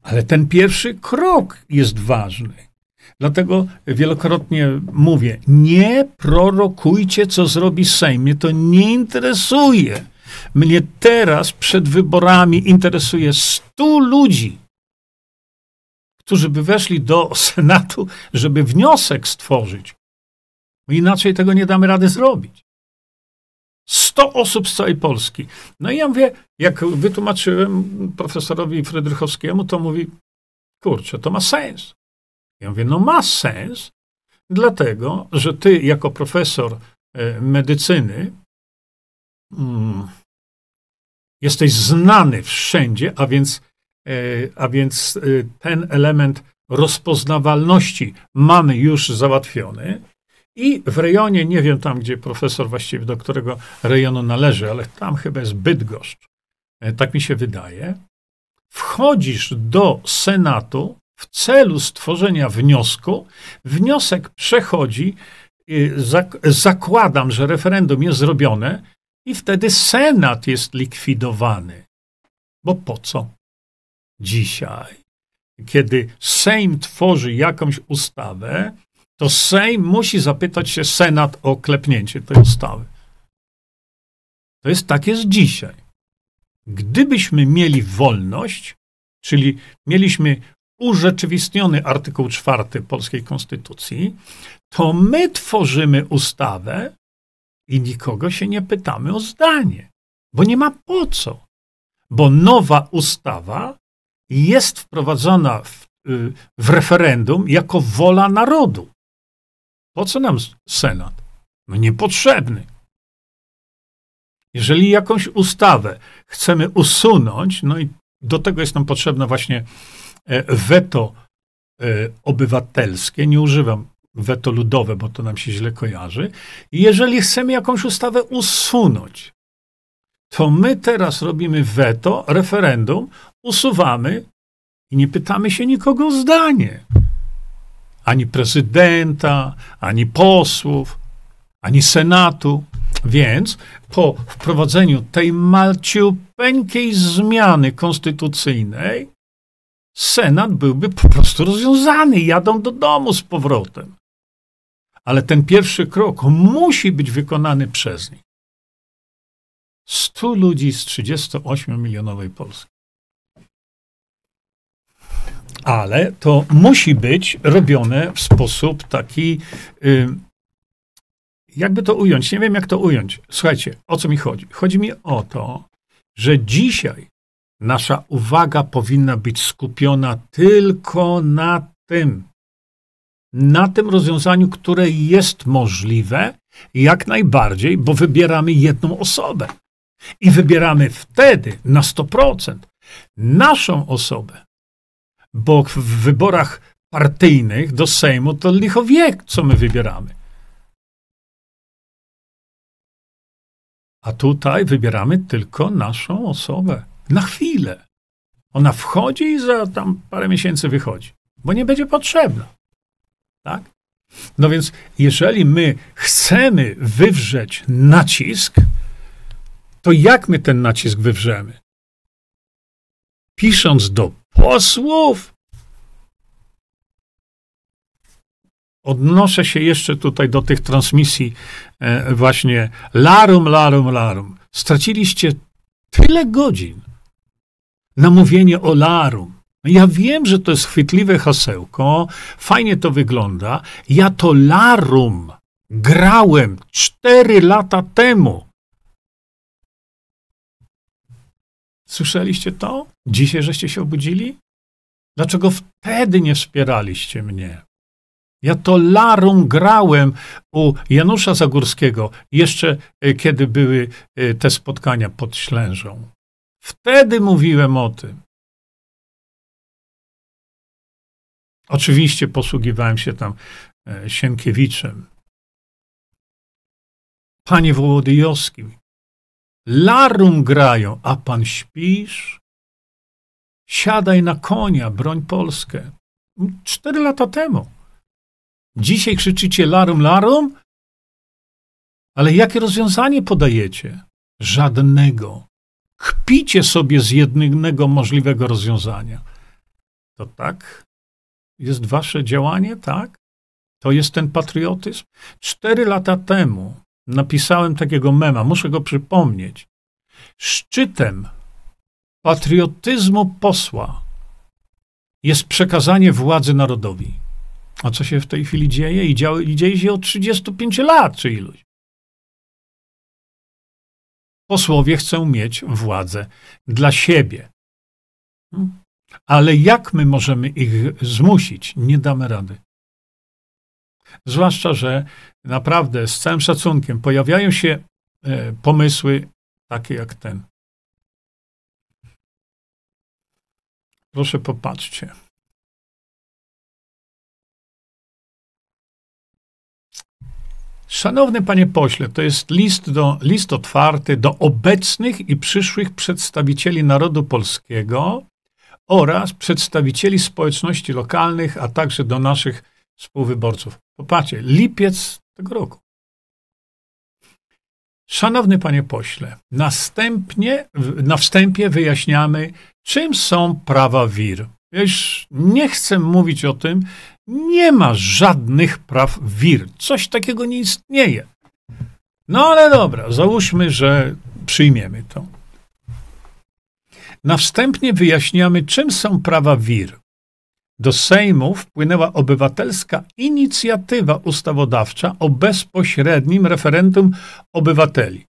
Ale ten pierwszy krok jest ważny. Dlatego wielokrotnie mówię, nie prorokujcie, co zrobi Sejm. Mnie to nie interesuje. Mnie teraz przed wyborami interesuje stu ludzi, którzy by weszli do Senatu, żeby wniosek stworzyć. Inaczej tego nie damy rady zrobić. Sto osób z całej Polski. No i ja mówię, jak wytłumaczyłem profesorowi Frydrychowskiemu, to mówi, kurczę, to ma sens. Ja mówię, no ma sens, dlatego, że ty jako profesor e, medycyny mm, jesteś znany wszędzie, a więc, e, a więc e, ten element rozpoznawalności mamy już załatwiony. I w rejonie, nie wiem tam, gdzie profesor właściwie do którego rejonu należy, ale tam chyba jest Bydgoszcz. Tak mi się wydaje. wchodzisz do Senatu w celu stworzenia wniosku. Wniosek przechodzi, y, zakładam, że referendum jest zrobione i wtedy Senat jest likwidowany. Bo po co? Dzisiaj, kiedy Sejm tworzy jakąś ustawę, to Sejm musi zapytać się Senat o klepnięcie tej ustawy. To jest tak jest dzisiaj. Gdybyśmy mieli wolność, czyli mieliśmy urzeczywistniony artykuł czwarty polskiej konstytucji, to my tworzymy ustawę i nikogo się nie pytamy o zdanie, bo nie ma po co. Bo nowa ustawa jest wprowadzona w, y, w referendum jako wola narodu. Po co nam Senat? No niepotrzebny. Jeżeli jakąś ustawę chcemy usunąć, no i do tego jest nam potrzebne właśnie weto e, obywatelskie, nie używam weto ludowe, bo to nam się źle kojarzy. Jeżeli chcemy jakąś ustawę usunąć, to my teraz robimy weto, referendum, usuwamy i nie pytamy się nikogo o zdanie. Ani prezydenta, ani posłów, ani senatu. Więc po wprowadzeniu tej malciupeńkiej zmiany konstytucyjnej, Senat byłby po prostu rozwiązany, jadą do domu z powrotem. Ale ten pierwszy krok musi być wykonany przez nich. 100 ludzi z 38-milionowej Polski. Ale to musi być robione w sposób taki, jakby to ująć, nie wiem jak to ująć. Słuchajcie, o co mi chodzi? Chodzi mi o to, że dzisiaj nasza uwaga powinna być skupiona tylko na tym, na tym rozwiązaniu, które jest możliwe, jak najbardziej, bo wybieramy jedną osobę. I wybieramy wtedy na 100% naszą osobę. Bo w wyborach partyjnych do Sejmu to licho wie, co my wybieramy. A tutaj wybieramy tylko naszą osobę. Na chwilę. Ona wchodzi i za tam parę miesięcy wychodzi, bo nie będzie potrzebna. Tak? No więc, jeżeli my chcemy wywrzeć nacisk, to jak my ten nacisk wywrzemy? Pisząc do posłów? Odnoszę się jeszcze tutaj do tych transmisji e, właśnie larum, larum, larum. Straciliście tyle godzin na mówienie o larum. Ja wiem, że to jest chwytliwe hasełko, fajnie to wygląda. Ja to larum grałem cztery lata temu. Słyszeliście to? Dzisiaj żeście się obudzili? Dlaczego wtedy nie wspieraliście mnie? Ja to larum grałem u Janusza Zagórskiego, jeszcze e, kiedy były e, te spotkania pod Ślężą. Wtedy mówiłem o tym. Oczywiście posługiwałem się tam e, Sienkiewiczem. Panie Wołodyjowski, larum grają, a pan śpisz? Siadaj na konia, broń Polskę. Cztery lata temu. Dzisiaj krzyczycie larum, larum, ale jakie rozwiązanie podajecie? Żadnego. Kpicie sobie z jednego możliwego rozwiązania. To tak jest wasze działanie, tak? To jest ten patriotyzm? Cztery lata temu napisałem takiego mema, muszę go przypomnieć. Szczytem patriotyzmu posła jest przekazanie władzy narodowi. A co się w tej chwili dzieje? I, dzieje, się od 35 lat czy iluś. Posłowie chcą mieć władzę dla siebie. Ale jak my możemy ich zmusić? Nie damy rady. Zwłaszcza, że naprawdę z całym szacunkiem pojawiają się e, pomysły takie jak ten. Proszę popatrzcie. Szanowny panie pośle, to jest list, do, list otwarty do obecnych i przyszłych przedstawicieli narodu polskiego oraz przedstawicieli społeczności lokalnych, a także do naszych współwyborców. Popatrzcie, lipiec tego roku. Szanowny panie pośle, następnie, na wstępie wyjaśniamy, czym są prawa WIR. Ja już nie chcę mówić o tym, nie ma żadnych praw WIR. Coś takiego nie istnieje. No ale dobra, załóżmy, że przyjmiemy to. Na wstępnie wyjaśniamy, czym są prawa WIR. Do Sejmu wpłynęła obywatelska inicjatywa ustawodawcza o bezpośrednim referendum obywateli.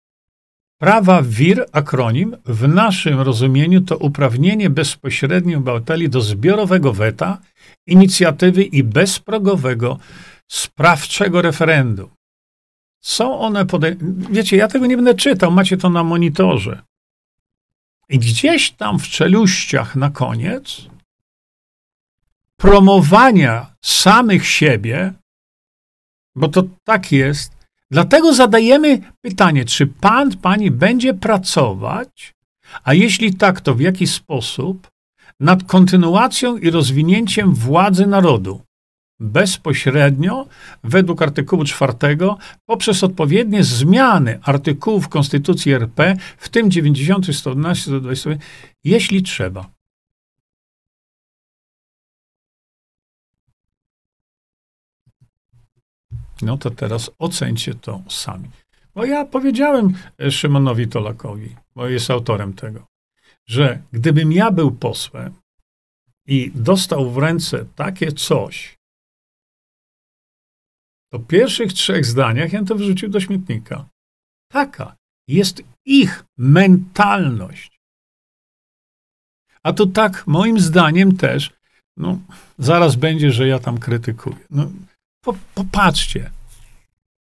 Prawa WIR, akronim, w naszym rozumieniu to uprawnienie bezpośrednio obywateli do zbiorowego weta, inicjatywy i bezprogowego, sprawczego referendum. Są one podej... Wiecie, ja tego nie będę czytał, macie to na monitorze. I gdzieś tam w czeluściach na koniec promowania samych siebie, bo to tak jest, dlatego zadajemy pytanie, czy pan, pani będzie pracować, a jeśli tak, to w jaki sposób, nad kontynuacją i rozwinięciem władzy narodu. Bezpośrednio według artykułu 4 poprzez odpowiednie zmiany artykułów Konstytucji RP, w tym 90, 111, 120, jeśli trzeba. No to teraz ocencie to sami. Bo ja powiedziałem Szymonowi Tolakowi, bo jest autorem tego, że gdybym ja był posłem i dostał w ręce takie coś, to w pierwszych trzech zdaniach ja to wrzucił do śmietnika. Taka jest ich mentalność. A to tak, moim zdaniem też, no, zaraz będzie, że ja tam krytykuję. No, popatrzcie.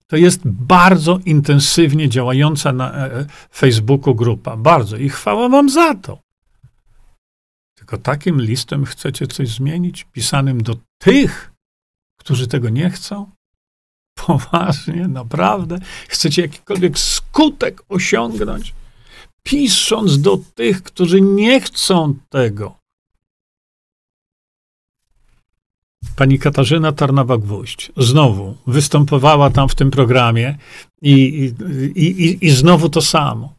To jest bardzo intensywnie działająca na e, e, Facebooku grupa. Bardzo. I chwała wam za to. Tylko takim listem chcecie coś zmienić, pisanym do tych, którzy tego nie chcą? Poważnie, naprawdę? Chcecie jakikolwiek skutek osiągnąć, pisząc do tych, którzy nie chcą tego? Pani Katarzyna Tarnawa-Gwóźdź znowu występowała tam w tym programie i, i, i, i znowu to samo.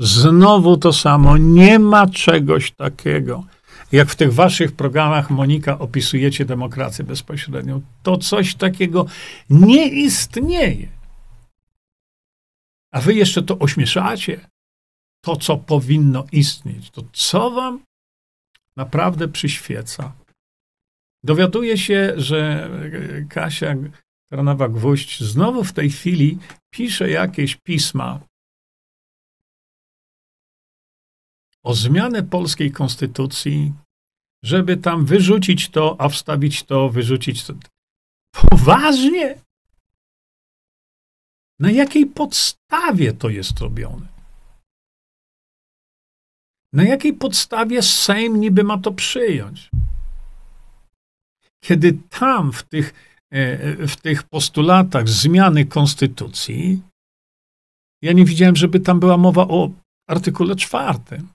Znowu to samo. Nie ma czegoś takiego jak w tych waszych programach, Monika, opisujecie demokrację bezpośrednią, to coś takiego nie istnieje. A wy jeszcze to ośmieszacie. To, co powinno istnieć. To co wam naprawdę przyświeca? Dowiaduje się, że Kasia Tarnowa-Gwóźdź znowu w tej chwili pisze jakieś pisma o zmianę polskiej konstytucji, żeby tam wyrzucić to, a wstawić to, wyrzucić to. Poważnie? Na jakiej podstawie to jest robione? Na jakiej podstawie Sejm niby ma to przyjąć? Kiedy tam w tych, e, w tych postulatach zmiany konstytucji, ja nie widziałem, żeby tam była mowa o artykule czwartym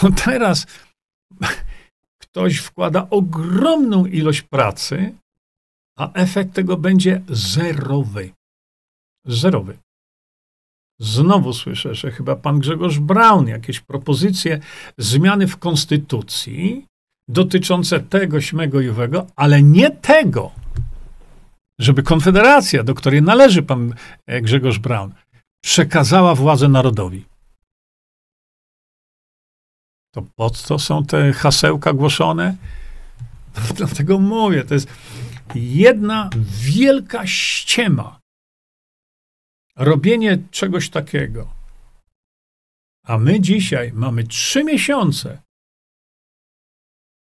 to teraz ktoś wkłada ogromną ilość pracy, a efekt tego będzie zerowy. Zerowy. Znowu słyszę, że chyba pan Grzegorz Braun jakieś propozycje zmiany w konstytucji dotyczące tego, śmego i ale nie tego, żeby Konfederacja, do której należy pan e, Grzegorz Braun, przekazała władzę narodowi. To po co są te hasełka głoszone? No, dlatego mówię, to jest jedna wielka ściema. Robienie czegoś takiego. A my dzisiaj mamy trzy miesiące,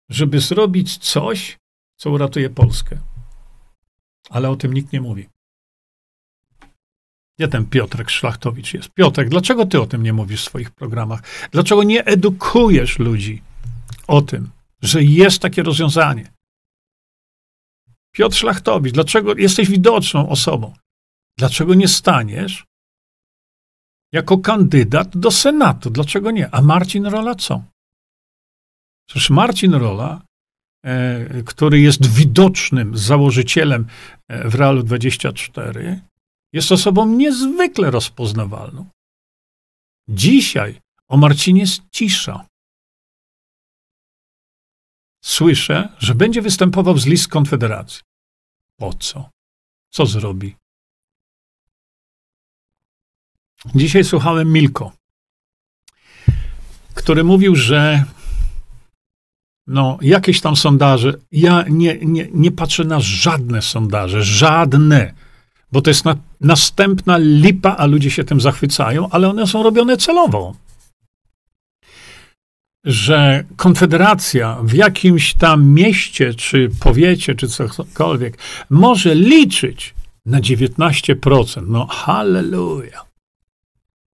żeby zrobić coś, co uratuje Polskę. Ale o tym nikt nie mówi. Gdzie ten Piotrek Szlachtowicz jest? Piotrek, dlaczego ty o tym nie mówisz w swoich programach? Dlaczego nie edukujesz ludzi o tym, że jest takie rozwiązanie? Piotr Szlachtowicz, dlaczego jesteś widoczną osobą? Dlaczego nie staniesz jako kandydat do Senatu. Dlaczego nie? A Marcin Rola co? Przecież Marcin Rola, e, który jest widocznym założycielem e, w Realu 24, jest osobą niezwykle rozpoznawalną. Dzisiaj o Marcinie jest cisza. Słyszę, że będzie występował z list Konfederacji. Po co? Co zrobi? Dzisiaj słuchałem Milko, który mówił, że no, jakieś tam sondaże. Ja nie, nie, nie patrzę na żadne sondaże, żadne, bo to jest na, następna lipa, a ludzie się tym zachwycają, ale one są robione celowo. Że Konfederacja w jakimś tam mieście, czy powiecie, czy cokolwiek, może liczyć na 19%. No, halleluja.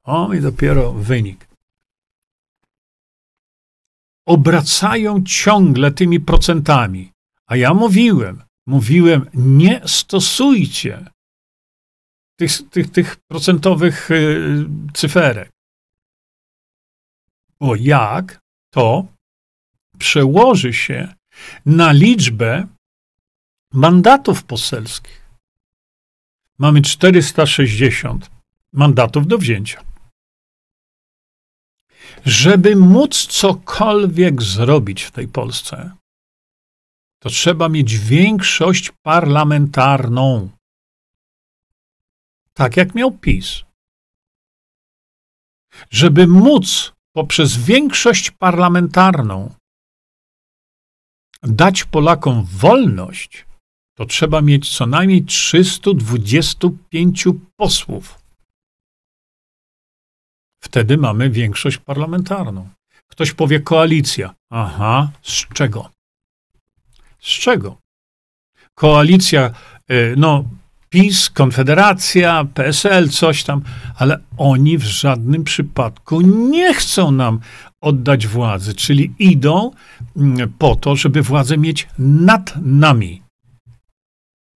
O, i dopiero wynik obracają ciągle tymi procentami. A ja mówiłem, mówiłem, nie stosujcie tych, tych, tych procentowych y, cyferek. Bo jak to przełoży się na liczbę mandatów poselskich? Mamy 460 mandatów do wzięcia. Żeby móc cokolwiek zrobić w tej Polsce, to trzeba mieć większość parlamentarną. Tak jak miał PiS. Żeby móc poprzez większość parlamentarną dać Polakom wolność, to trzeba mieć co najmniej 325 posłów. Wtedy mamy większość parlamentarną. Ktoś powie koalicja. Aha, z czego? Z czego? Koalicja, y, no, PiS, Konfederacja, PSL, coś tam, ale oni w żadnym przypadku nie chcą nam oddać władzy, czyli idą mm, po to, żeby władzę mieć nad nami.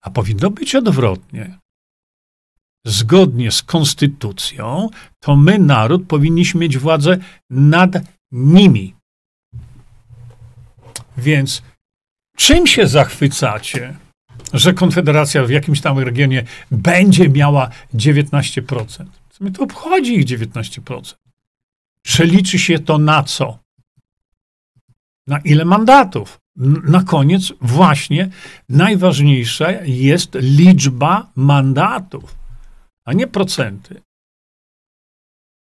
A powinno być odwrotnie zgodnie z konstytucją, to my, naród, powinniśmy mieć władzę nad nimi. Więc czym się zachwycacie, że Konfederacja w jakimś tam regionie będzie miała 19%? Co mnie to obchodzi ich 19%? Przeliczy się to na co? Na ile mandatów? Na koniec właśnie najważniejsza jest liczba mandatów a nie procenty.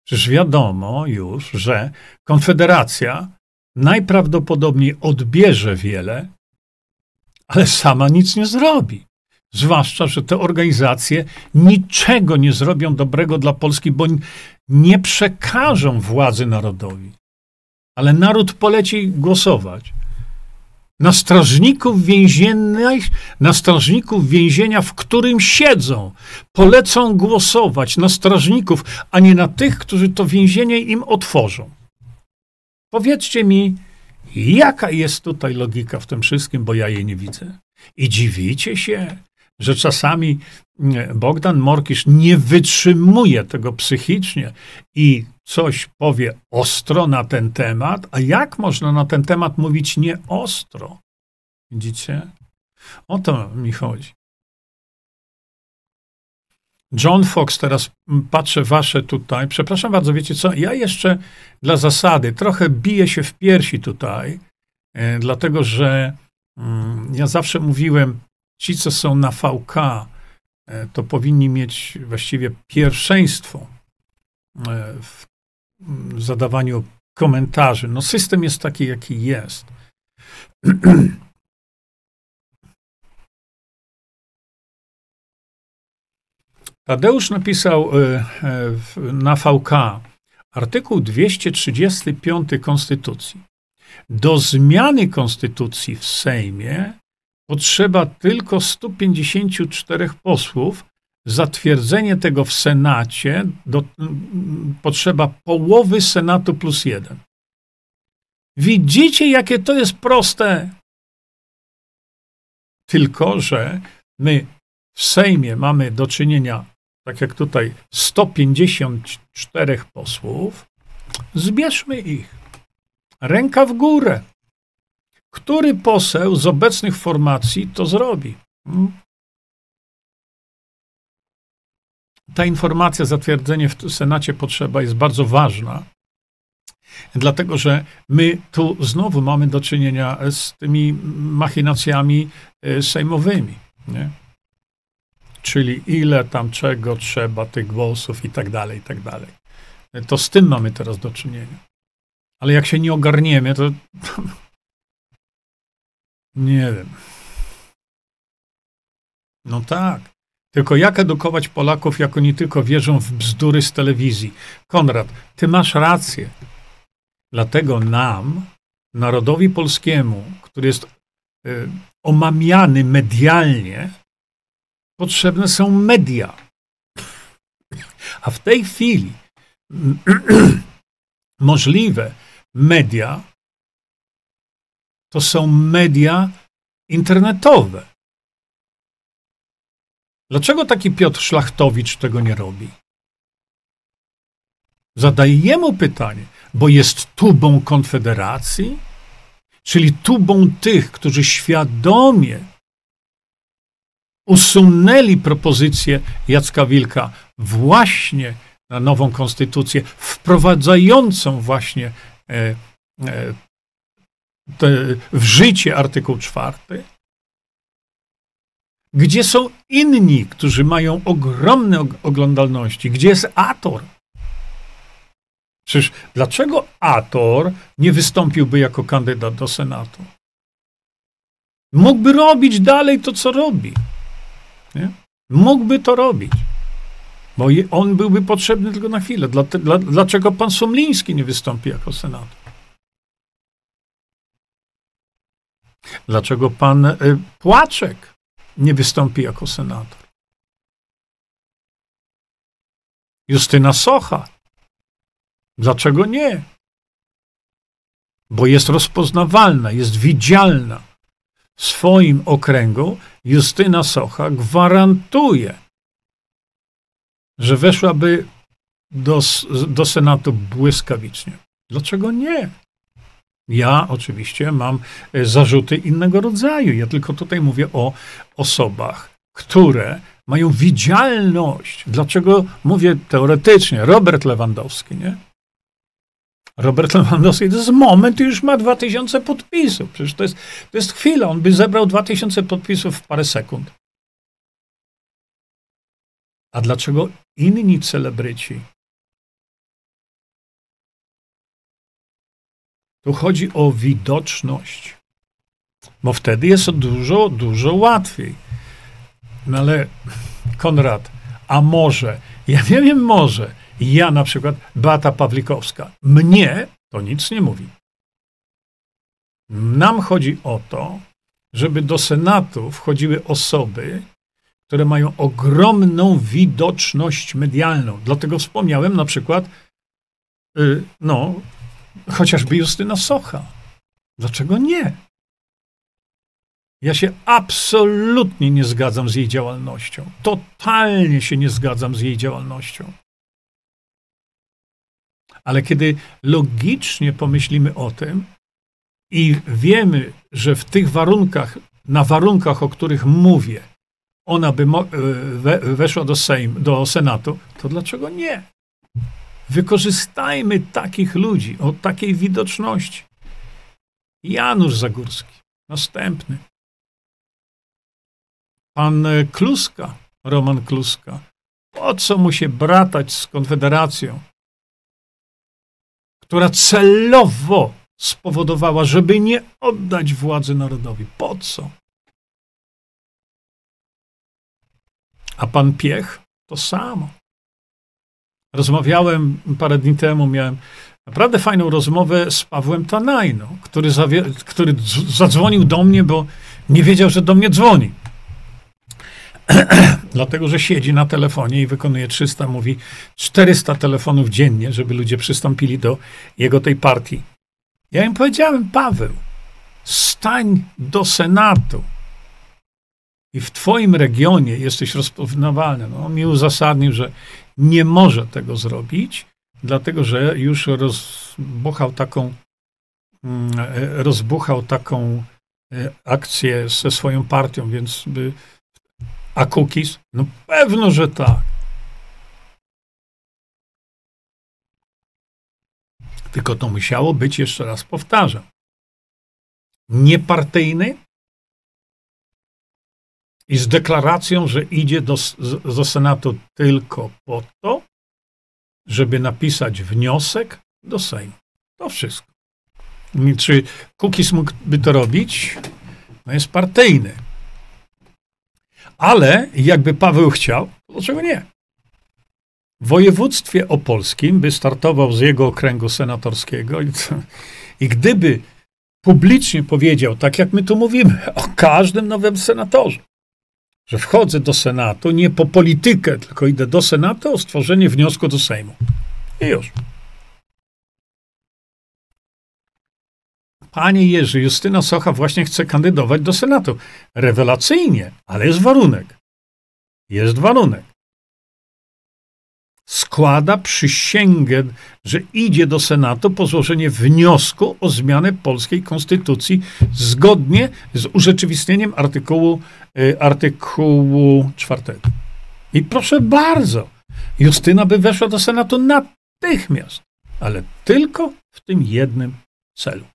Przecież wiadomo już, że Konfederacja najprawdopodobniej odbierze wiele, ale sama nic nie zrobi. Zwłaszcza, że te organizacje niczego nie zrobią dobrego dla Polski, bo nie przekażą władzy narodowi. Ale naród poleci głosować na strażników więziennych, na strażników więzienia, w którym siedzą. Polecą głosować na strażników, a nie na tych, którzy to więzienie im otworzą. Powiedzcie mi, jaka jest tutaj logika w tym wszystkim, bo ja jej nie widzę. I dziwicie się, że czasami Bogdan Morkisz nie wytrzymuje tego psychicznie i coś powie ostro na ten temat, a jak można na ten temat mówić nie ostro? Widzicie? O to mi chodzi. John Fox, teraz patrzę wasze tutaj. Przepraszam bardzo, wiecie co? Ja jeszcze dla zasady trochę biję się w piersi tutaj, e, dlatego że mm, ja zawsze mówiłem, ci, co są na VK, e, to powinni mieć właściwie pierwszeństwo e, w zadawaniu komentarzy. No, system jest taki, jaki jest. Tadeusz napisał e, na VK artykuł 235 Konstytucji. Do zmiany Konstytucji w Sejmie potrzeba tylko 154 posłów. Zatwierdzenie tego w Senacie do, potrzeba połowy Senatu plus jeden. Widzicie, jakie to jest proste? Tylko, że my w Sejmie mamy do czynienia tak jak tutaj 154 posłów, zbierzmy ich. Ręka w górę. Który poseł z obecnych formacji to zrobi? Hmm? Ta informacja, zatwierdzenie w Senacie potrzeba jest bardzo ważna, dlatego że my tu znowu mamy do czynienia z tymi machinacjami e, sejmowymi. Nie? Czyli ile tam czego trzeba, tych głosów i tak dalej, i tak dalej. To z tym mamy teraz do czynienia. Ale jak się nie ogarniemy, to nie wiem. No tak. Tylko jak edukować Polaków, jak oni tylko wierzą w bzdury z telewizji? Konrad, ty masz rację. Dlatego nam, narodowi polskiemu, który jest y, omamiany medialnie, potrzebne są media. A w tej chwili możliwe media to są media internetowe. Dlaczego taki Piotr Szlachtowicz tego nie robi? Zadaję jemu pytanie, bo jest tubą Konfederacji, czyli tubą tych, którzy świadomie usunęli propozycję Jacka Wilka właśnie na nową konstytucję, wprowadzającą właśnie e, e, w życie artykuł czwarty, gdzie są inni, którzy mają ogromne oglądalności, gdzie jest Ator. Przecież dlaczego Ator nie wystąpiłby jako kandydat do Senatu? Mógłby robić dalej to, co robi. Nie? Mógłby to robić. Bo on byłby potrzebny tylko na chwilę. Dlaczego pan Somliński nie wystąpi jako senator? Dlaczego pan y, Płaczek nie wystąpi jako senator? Justyna Socha. Dlaczego nie? Bo jest rozpoznawalna, jest widzialna. W swoim okręgu Justyna Socha gwarantuje, że weszłaby do, do Senatu błyskawicznie. Dlaczego nie? Ja oczywiście mam e, zarzuty innego rodzaju. Ja tylko tutaj mówię o osobach, które mają widzialność. Dlaczego mówię teoretycznie? Robert Lewandowski, nie? Robert Lewandowski to jest moment już ma 2000 podpisów. Przecież to jest, to jest chwila. On by zebrał 2000 podpisów w parę sekund. A dlaczego inni celebryci Tu chodzi o widoczność, bo wtedy jest dużo, dużo łatwiej. No ale Konrad, a może, ja nie wiem, może, ja na przykład, Beata Pawlikowska, mnie to nic nie mówi. Nam chodzi o to, żeby do Senatu wchodziły osoby, które mają ogromną widoczność medialną. Dlatego wspomniałem na przykład, y, no, chociażby Justyna Socha. Dlaczego nie? Ja się absolutnie nie zgadzam z jej działalnością. Totalnie się nie zgadzam z jej działalnością. Ale kiedy logicznie pomyślimy o tym i wiemy, że w tych warunkach, na warunkach, o których mówię, ona by e, weszła do, Sejm, do Senatu, to dlaczego nie? Wykorzystajmy takich ludzi o takiej widoczności. Janusz Zagórski, następny. Pan Kluska, Roman Kluska. Po co mu się bratać z Konfederacją, która celowo spowodowała, żeby nie oddać władzy narodowi? Po co? A pan Piech to samo. Rozmawiałem parę dni temu, miałem naprawdę fajną rozmowę z Pawłem Tanajno, który, który zadzwonił do mnie, bo nie wiedział, że do mnie dzwoni. Dlatego, że siedzi na telefonie i wykonuje 300, mówi 400 telefonów dziennie, żeby ludzie przystąpili do jego tej partii. Ja im powiedziałem, Paweł, stań do Senatu. i w twoim regionie jesteś rozpoznawalny, no, on mi uzasadnił, że nie może tego zrobić, dlatego że już rozbuchał taką, mm, e, rozbuchał taką e, akcję ze swoją partią, więc by, a cookies? No pewno, że tak. Tylko to musiało być, jeszcze raz powtarzam, niepartyjny i z deklaracją, że idzie do, do Senatu tylko po to, żeby napisać wniosek do Sejmu. To wszystko. Czy Kukis mógłby to robić? No jest partyjny. Ale jakby Paweł chciał, dlaczego nie? W województwie opolskim by startował z jego okręgu senatorskiego i, i gdyby publicznie powiedział, tak jak my tu mówimy, o każdym nowym senatorze, że wchodzę do Senatu nie po politykę, tylko idę do Senatu o stworzenie wniosku do Sejmu. I już. Panie Jerzy, Justyna Socha właśnie chce kandydować do Senatu. Rewelacyjnie, ale jest warunek. Jest warunek składa przysięgę, że idzie do Senatu po złożenie wniosku o zmianę polskiej konstytucji zgodnie z urzeczywistnieniem artykułu, y, artykułu czwartego. I proszę bardzo, Justyna by weszła do Senatu natychmiast, ale tylko w tym jednym celu.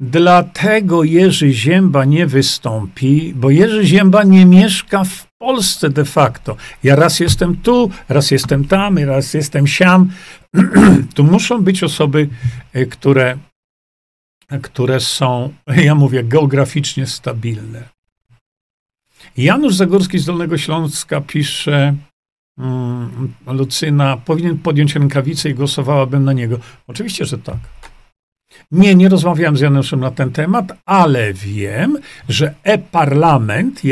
Dlatego Jerzy Zięba nie wystąpi, bo Jerzy Zięba nie mieszka w Polsce de facto. Ja raz jestem tu, raz jestem tam, raz jestem siam. tu muszą być osoby, e, które, które są, ja mówię, geograficznie stabilne. Janusz Zagórski z Dolnego Śląska pisze, mm, Lucyna, powinien podjąć rękawice i głosowałabym na niego. Oczywiście, że tak. Nie, nie rozmawiałem z Januszem na ten temat, ale wiem, że e-parlament,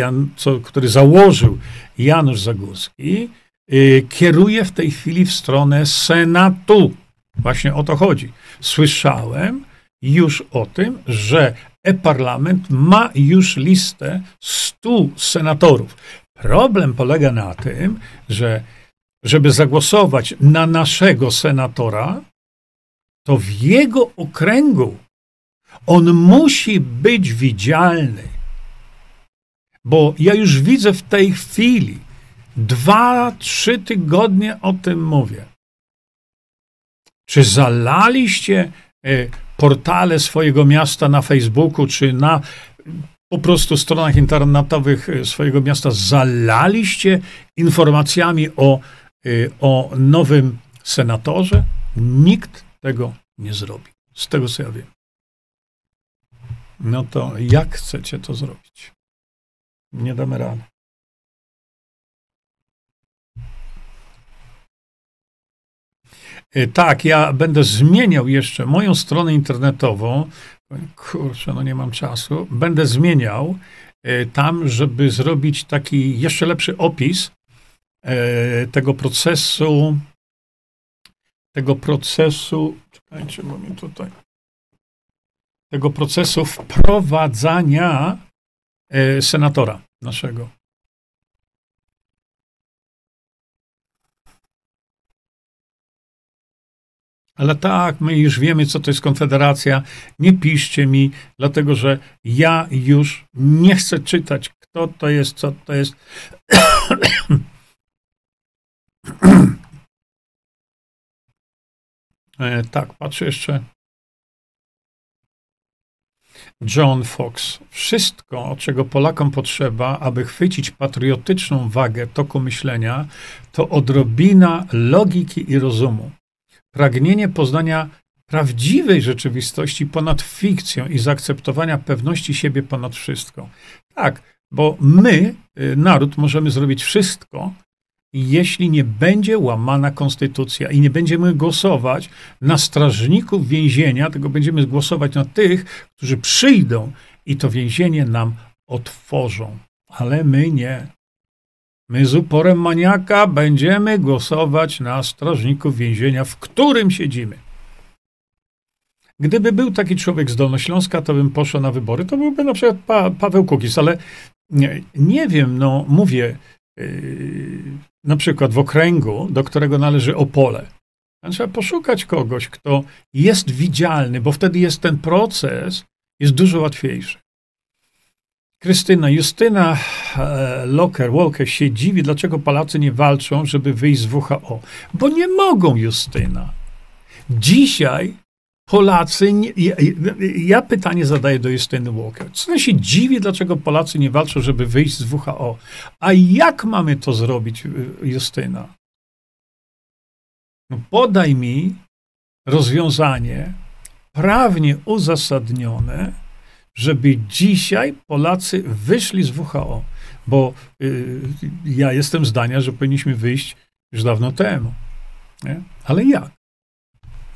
który założył Janusz Zagórski, y, kieruje w tej chwili w stronę Senatu. Właśnie o to chodzi. Słyszałem już o tym, że e-parlament ma już listę 100 senatorów. Problem polega na tym, że żeby zagłosować na naszego senatora, to w jego okręgu on musi być widzialny. Bo ja już widzę w tej chwili, dwa, trzy tygodnie o tym mówię. Czy zalaliście e, portale swojego miasta na Facebooku, czy na po prostu stronach internetowych e, swojego miasta, zalaliście informacjami o, e, o nowym senatorze? Nikt tego nie zrobi. Z tego co ja wiem. No to jak chcecie to zrobić? Nie damy rady. E, tak, ja będę zmieniał jeszcze moją stronę internetową. Kurczę, no nie mam czasu. Będę zmieniał e, tam, żeby zrobić taki jeszcze lepszy opis e, tego procesu tego procesu, czekajcie, bo mi tutaj, tego procesu wprowadzania e, senatora naszego. Ale tak, my już wiemy, co to jest Konfederacja. Nie piszcie mi, dlatego że ja już nie chcę czytać, kto to jest, co to jest. E, tak, patrzę jeszcze. John Fox. Wszystko, czego Polakom potrzeba, aby chwycić patriotyczną wagę toku myślenia, to odrobina logiki i rozumu. Pragnienie poznania prawdziwej rzeczywistości ponad fikcją i zaakceptowania pewności siebie ponad wszystko. Tak, bo my, y, naród, możemy zrobić wszystko, jeśli nie będzie łamana konstytucja i nie będziemy głosować na strażników więzienia, tylko będziemy głosować na tych, którzy przyjdą i to więzienie nam otworzą. Ale my nie. My z uporem maniaka będziemy głosować na strażników więzienia, w którym siedzimy. Gdyby był taki człowiek z Dolnośląska, to bym poszedł na wybory. To byłby na przykład pa, Paweł Kukiz, ale nie, nie wiem, no mówię, yy, na przykład w okręgu, do którego należy Opole. Trzeba poszukać kogoś, kto jest widzialny, bo wtedy jest ten proces, jest dużo łatwiejszy. Krystyna, Justyna e, Locker, Walker się dziwi, dlaczego Polacy nie walczą, żeby wyjść z WHO. Bo nie mogą, Justyna. Dzisiaj Polacy, nie, ja, ja, pytanie zadaję do Justyny Walker. Co się dziwi, dlaczego Polacy nie walczą, żeby wyjść z WHO? A jak mamy to zrobić, Justyna? No podaj mi rozwiązanie prawnie uzasadnione, żeby dzisiaj Polacy wyszli z WHO, bo y, ja jestem zdania, że powinniśmy wyjść już dawno temu. Nie? Ale jak?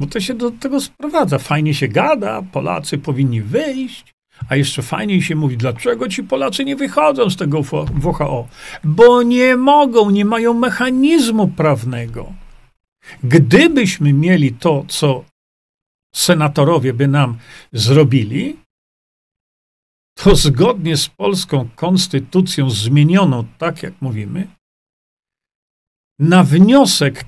Bo to się do tego sprowadza. Fajnie się gada, Polacy powinni wyjść, a jeszcze fajniej się mówi, dlaczego ci Polacy nie wychodzą z tego WHO? Bo nie mogą, nie mają mechanizmu prawnego. Gdybyśmy mieli to, co senatorowie by nam zrobili, to zgodnie z polską konstytucją zmienioną, tak jak mówimy, na wniosek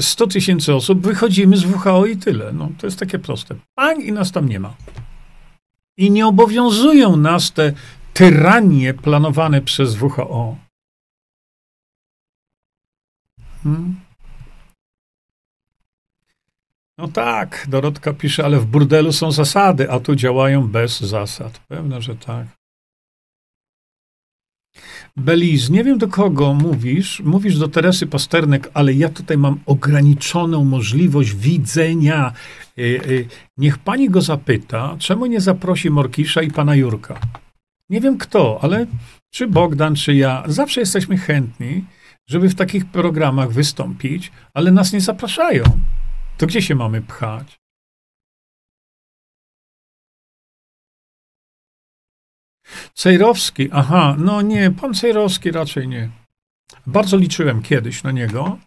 100 y, tysięcy osób wychodzimy z WHO i tyle. No, to jest takie proste. Pang i nas tam nie ma. I nie obowiązują nas te tyranie planowane przez WHO. Hmm? No tak, Dorotka pisze, ale w burdelu są zasady, a tu działają bez zasad. Pewno, że tak. Beliz, nie wiem do kogo mówisz. Mówisz do Teresy Pasternek, ale ja tutaj mam ograniczoną możliwość widzenia. Y, y, niech pani go zapyta, czemu nie zaprosi Morkisza i pana Jurka. Nie wiem kto, ale czy Bogdan, czy ja, zawsze jesteśmy chętni, żeby w takich programach wystąpić, ale nas nie zapraszają. To gdzie się mamy pchać? Cejrowski, aha, no nie, pan Cejrowski raczej nie. Bardzo liczyłem kiedyś na niego,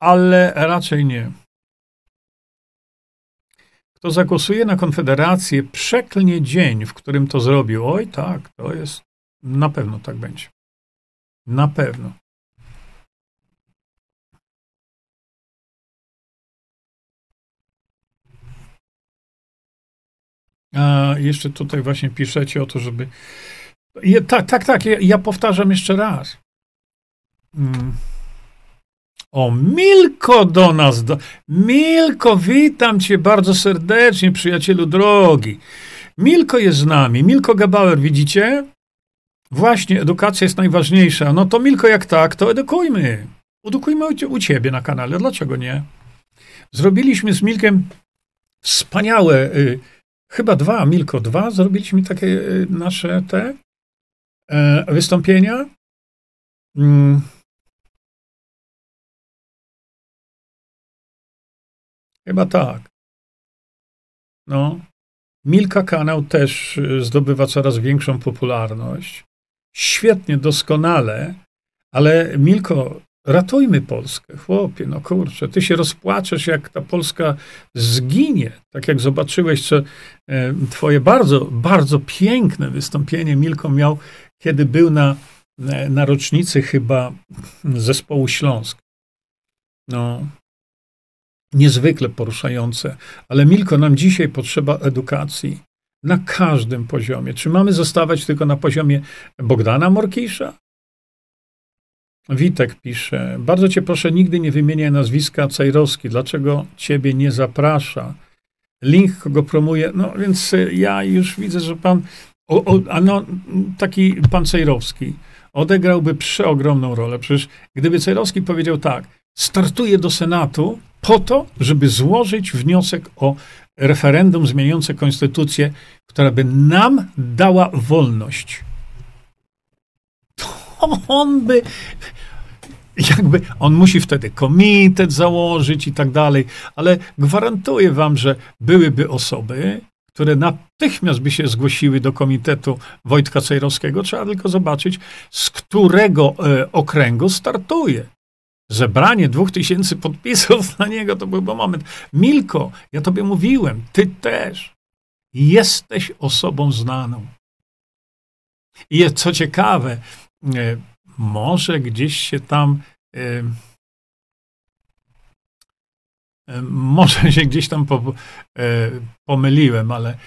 ale raczej nie. Kto zagłosuje na Konfederację, przeklnie dzień, w którym to zrobił. Oj, tak, to jest, na pewno tak będzie. Na pewno. A jeszcze tutaj właśnie piszecie o to, żeby. Ja, tak, tak, tak. Ja, ja, powtarzam jeszcze raz. Mm. O, Milko do nas. Do... Milko, witam cię bardzo serdecznie, przyjacielu drogi. Milko jest z nami. Milko Gabauer, widzicie? Właśnie, edukacja jest najważniejsza. No to Milko, jak tak, to edukujmy. Edukujmy u ciebie na kanale. Dlaczego nie? Zrobiliśmy z Milkiem wspaniałe. Y chyba dwa, Milko, dwa, zrobiliśmy takie y, nasze te e, wystąpienia. Mm. Chyba tak. No. Milka kanał też y, zdobywa coraz większą popularność. Świetnie, doskonale, ale Milko, Ratujmy Polskę, chłopie, no kurczę, ty się rozpłaczesz, jak ta Polska zginie. Tak jak zobaczyłeś, co e, twoje bardzo, bardzo piękne wystąpienie Milko miał, kiedy był na, e, na rocznicy chyba zespołu Śląsk. No, niezwykle poruszające. Ale Milko, nam dzisiaj potrzeba edukacji na każdym poziomie. Czy mamy zostawać tylko na poziomie Bogdana Morkisza? Witek pisze, bardzo cię proszę, nigdy nie wymieniaj nazwiska Cajrowski. Dlaczego ciebie nie zaprasza? Link, kogo promuje. No więc y, ja już widzę, że pan, o, o, a no, taki pan Cejrowski odegrałby przeogromną rolę. Przecież gdyby Cejrowski powiedział tak, startuje do Senatu po to, żeby złożyć wniosek o referendum zmieniające konstytucję, która by nam dała wolność on by jakby on musi wtedy komitet założyć i tak dalej, ale gwarantuję wam, że byłyby osoby, które natychmiast by się zgłosiły do komitetu Wojtka Cejrowskiego. Trzeba tylko zobaczyć, z którego e, okręgu startuje. zebranie dwóch tysięcy podpisów na niego to byłby moment. Milko, ja tobie mówiłem, ty też jesteś osobą znaną. I co ciekawe, może gdzieś się tam e, e, może się gdzieś tam po, pomyliłem, ale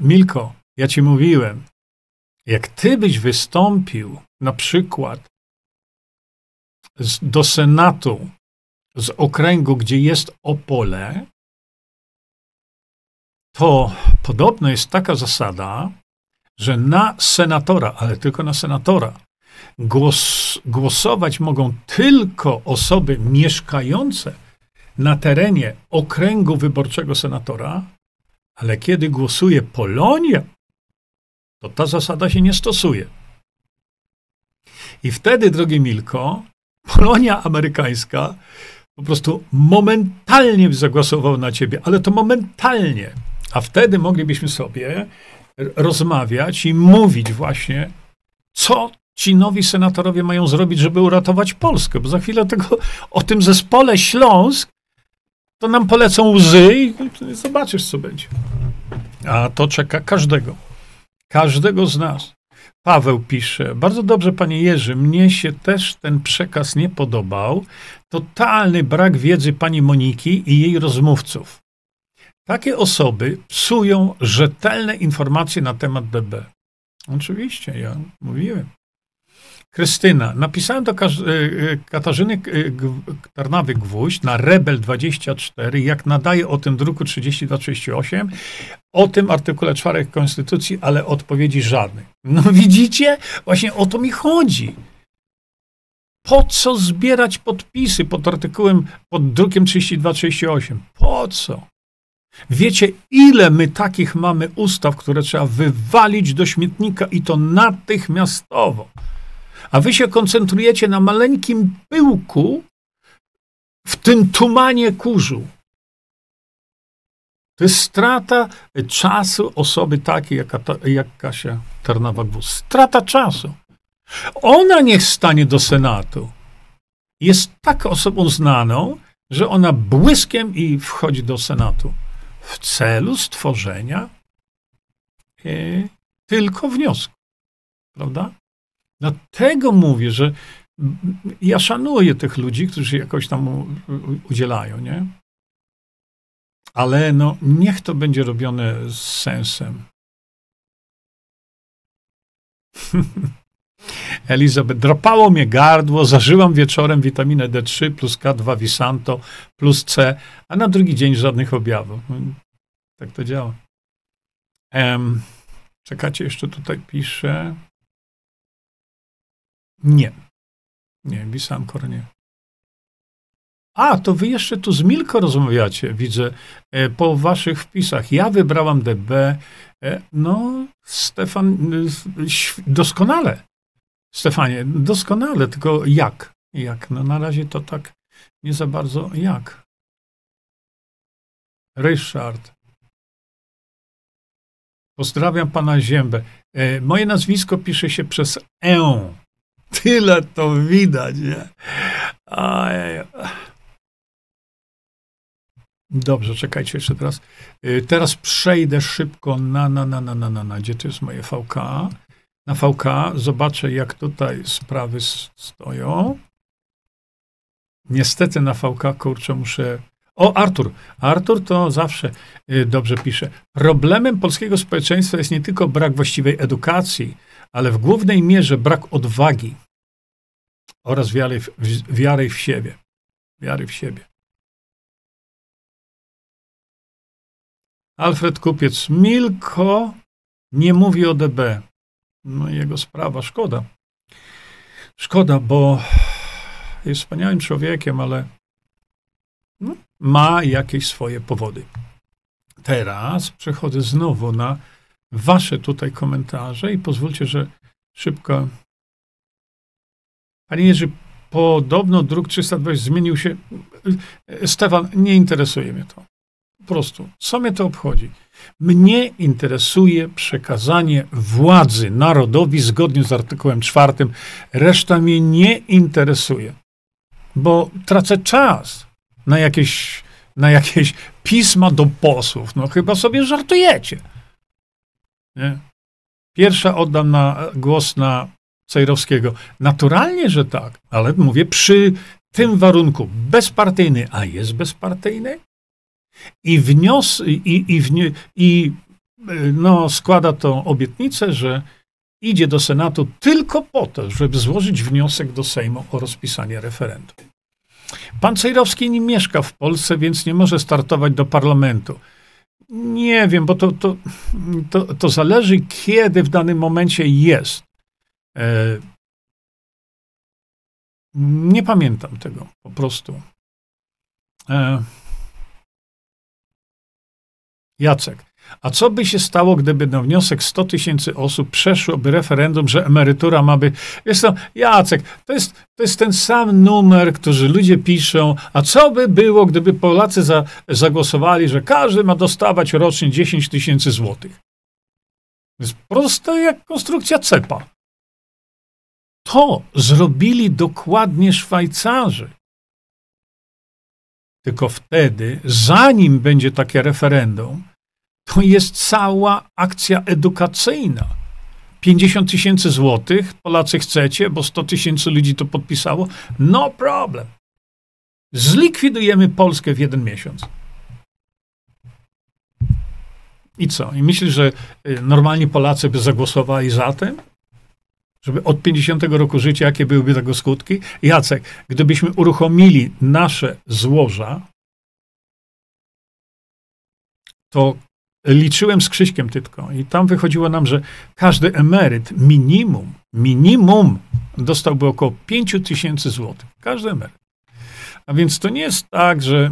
Milko, ja ci mówiłem, jak ty byś wystąpił na przykład z, do Senatu z okręgu, gdzie jest Opole, to podobno jest taka zasada, że na senatora, ale tylko na senatora, głos, głosować mogą tylko osoby mieszkające na terenie okręgu wyborczego senatora, ale kiedy głosuje Polonia, to ta zasada się nie stosuje. I wtedy, drogie Milko, Polonia amerykańska po prostu momentalnie zagłosował na ciebie, ale to momentalnie. A wtedy moglibyśmy sobie rozmawiać i mówić właśnie, co ci nowi senatorowie mają zrobić, żeby uratować Polskę. Bo za chwilę tego, o tym zespole Śląsk to nam polecą łzy i zobaczysz, co będzie. A to czeka każdego. Każdego z nas. Paweł pisze, bardzo dobrze, panie Jerzy, mnie się też ten przekaz nie podobał. Totalny brak wiedzy pani Moniki i jej rozmówców. Takie osoby psują rzetelne informacje na temat DB. Oczywiście, ja mówiłem. Krystyna, napisałem do e, e, Katarzyny e, Tarnawy-Gwóźdź na Rebel24, jak nadaje o tym druku 3238, o tym artykule 4 Konstytucji, ale odpowiedzi żadnej. No widzicie? Właśnie o to mi chodzi. Po co zbierać podpisy pod artykułem, pod drukiem 3238? Po co? Wiecie, ile my takich mamy ustaw, które trzeba wywalić do śmietnika i to natychmiastowo. A wy się koncentrujecie na maleńkim pyłku w tym tumanie kurzu. To jest strata czasu osoby takiej jak, jak Kasia Tarnawa-Gwóźdź. Strata czasu. Ona niech stanie do Senatu. Jest tak osobą znaną, że ona błyskiem i wchodzi do Senatu w celu stworzenia e, tylko wniosku. Prawda? Dlatego mówię, że ja szanuję tych ludzi, którzy jakoś tam udzielają, nie? Ale no, niech to będzie robione z sensem. Elizabeth, drapało mnie gardło, zażyłam wieczorem witaminę D3 plus K2 Visanto plus C, a na drugi dzień żadnych objawów. Tak to działa. Um, czekacie, jeszcze tutaj piszę. Nie. Nie, Bisankor nie. A, to wy jeszcze tu z Milko rozmawiacie, widzę, e, po waszych wpisach. Ja wybrałam DB. E, no, Stefan, doskonale. Stefanie, doskonale, tylko jak? Jak? No na razie to tak nie za bardzo jak. Ryszard. Pozdrawiam pana Ziębę. E, moje nazwisko pisze się przez E. Tyle to widać, nie? Dobrze, czekajcie jeszcze teraz. E, teraz przejdę szybko na, na, na, na, na, na, na. Gdzie to jest moje VK? Na VK zobaczę, jak tutaj sprawy stoją. Niestety na VK, kurczę, muszę o, Artur. Artur to zawsze y, dobrze pisze. Problemem polskiego społeczeństwa jest nie tylko brak właściwej edukacji, ale w głównej mierze brak odwagi oraz wiary w, wiary w siebie. Wiary w siebie. Alfred Kupiec. Milko nie mówi o DB. No jego sprawa. Szkoda. Szkoda, bo jest wspaniałym człowiekiem, ale no, ma jakieś swoje powody. Teraz przechodzę znowu na wasze tutaj komentarze i pozwólcie, że szybko. Panie Jerzy, podobno druk 320 zmienił się. Stefan, nie interesuje mnie to. Po prostu. Co mnie to obchodzi? Mnie interesuje przekazanie władzy narodowi zgodnie z artykułem czwartym. Reszta mnie nie interesuje. bo tracę czas na jakieś, na jakieś pisma do posłów. No chyba sobie żartujecie. Nie? Pierwsza oddam na głos na Cejrowskiego. Naturalnie, że tak, ale mówię przy tym warunku bezpartyjny, a jest bezpartyjny i wnios i, i, wni, i no, składa tą obietnicę, że idzie do Senatu tylko po to, żeby złożyć wniosek do Sejmu o rozpisanie referendum. Pan Cejrowski nie mieszka w Polsce, więc nie może startować do parlamentu. Nie wiem, bo to, to, to, to zależy, kiedy w danym momencie jest. E, nie pamiętam tego po prostu. E, Jacek. A co by się stało, gdyby na wniosek 100 tysięcy osób przeszłoby referendum, że emerytura ma być. Jest to, Jacek, to jest, to jest ten sam numer, który ludzie piszą. A co by było, gdyby Polacy za, zagłosowali, że każdy ma dostawać rocznie 10 tysięcy złotych? To jest proste jak konstrukcja cepa. To zrobili dokładnie Szwajcarzy. Tylko wtedy, zanim będzie takie referendum, to jest cała akcja edukacyjna. 50 tysięcy złotych, Polacy chcecie, bo 100 tysięcy ludzi to podpisało, no problem. Zlikwidujemy Polskę w jeden miesiąc. I co? I myślisz, że y, normalni Polacy by zagłosowali za tym? Żeby od 50 roku życia, jakie byłyby tego skutki? Jacek, gdybyśmy uruchomili nasze złoża, to liczyłem z Krzyśkiem Tytką i tam wychodziło nam, że każdy emeryt minimum, minimum dostałby około 5 tysięcy złotych. Każdy emeryt. A więc to nie jest tak, że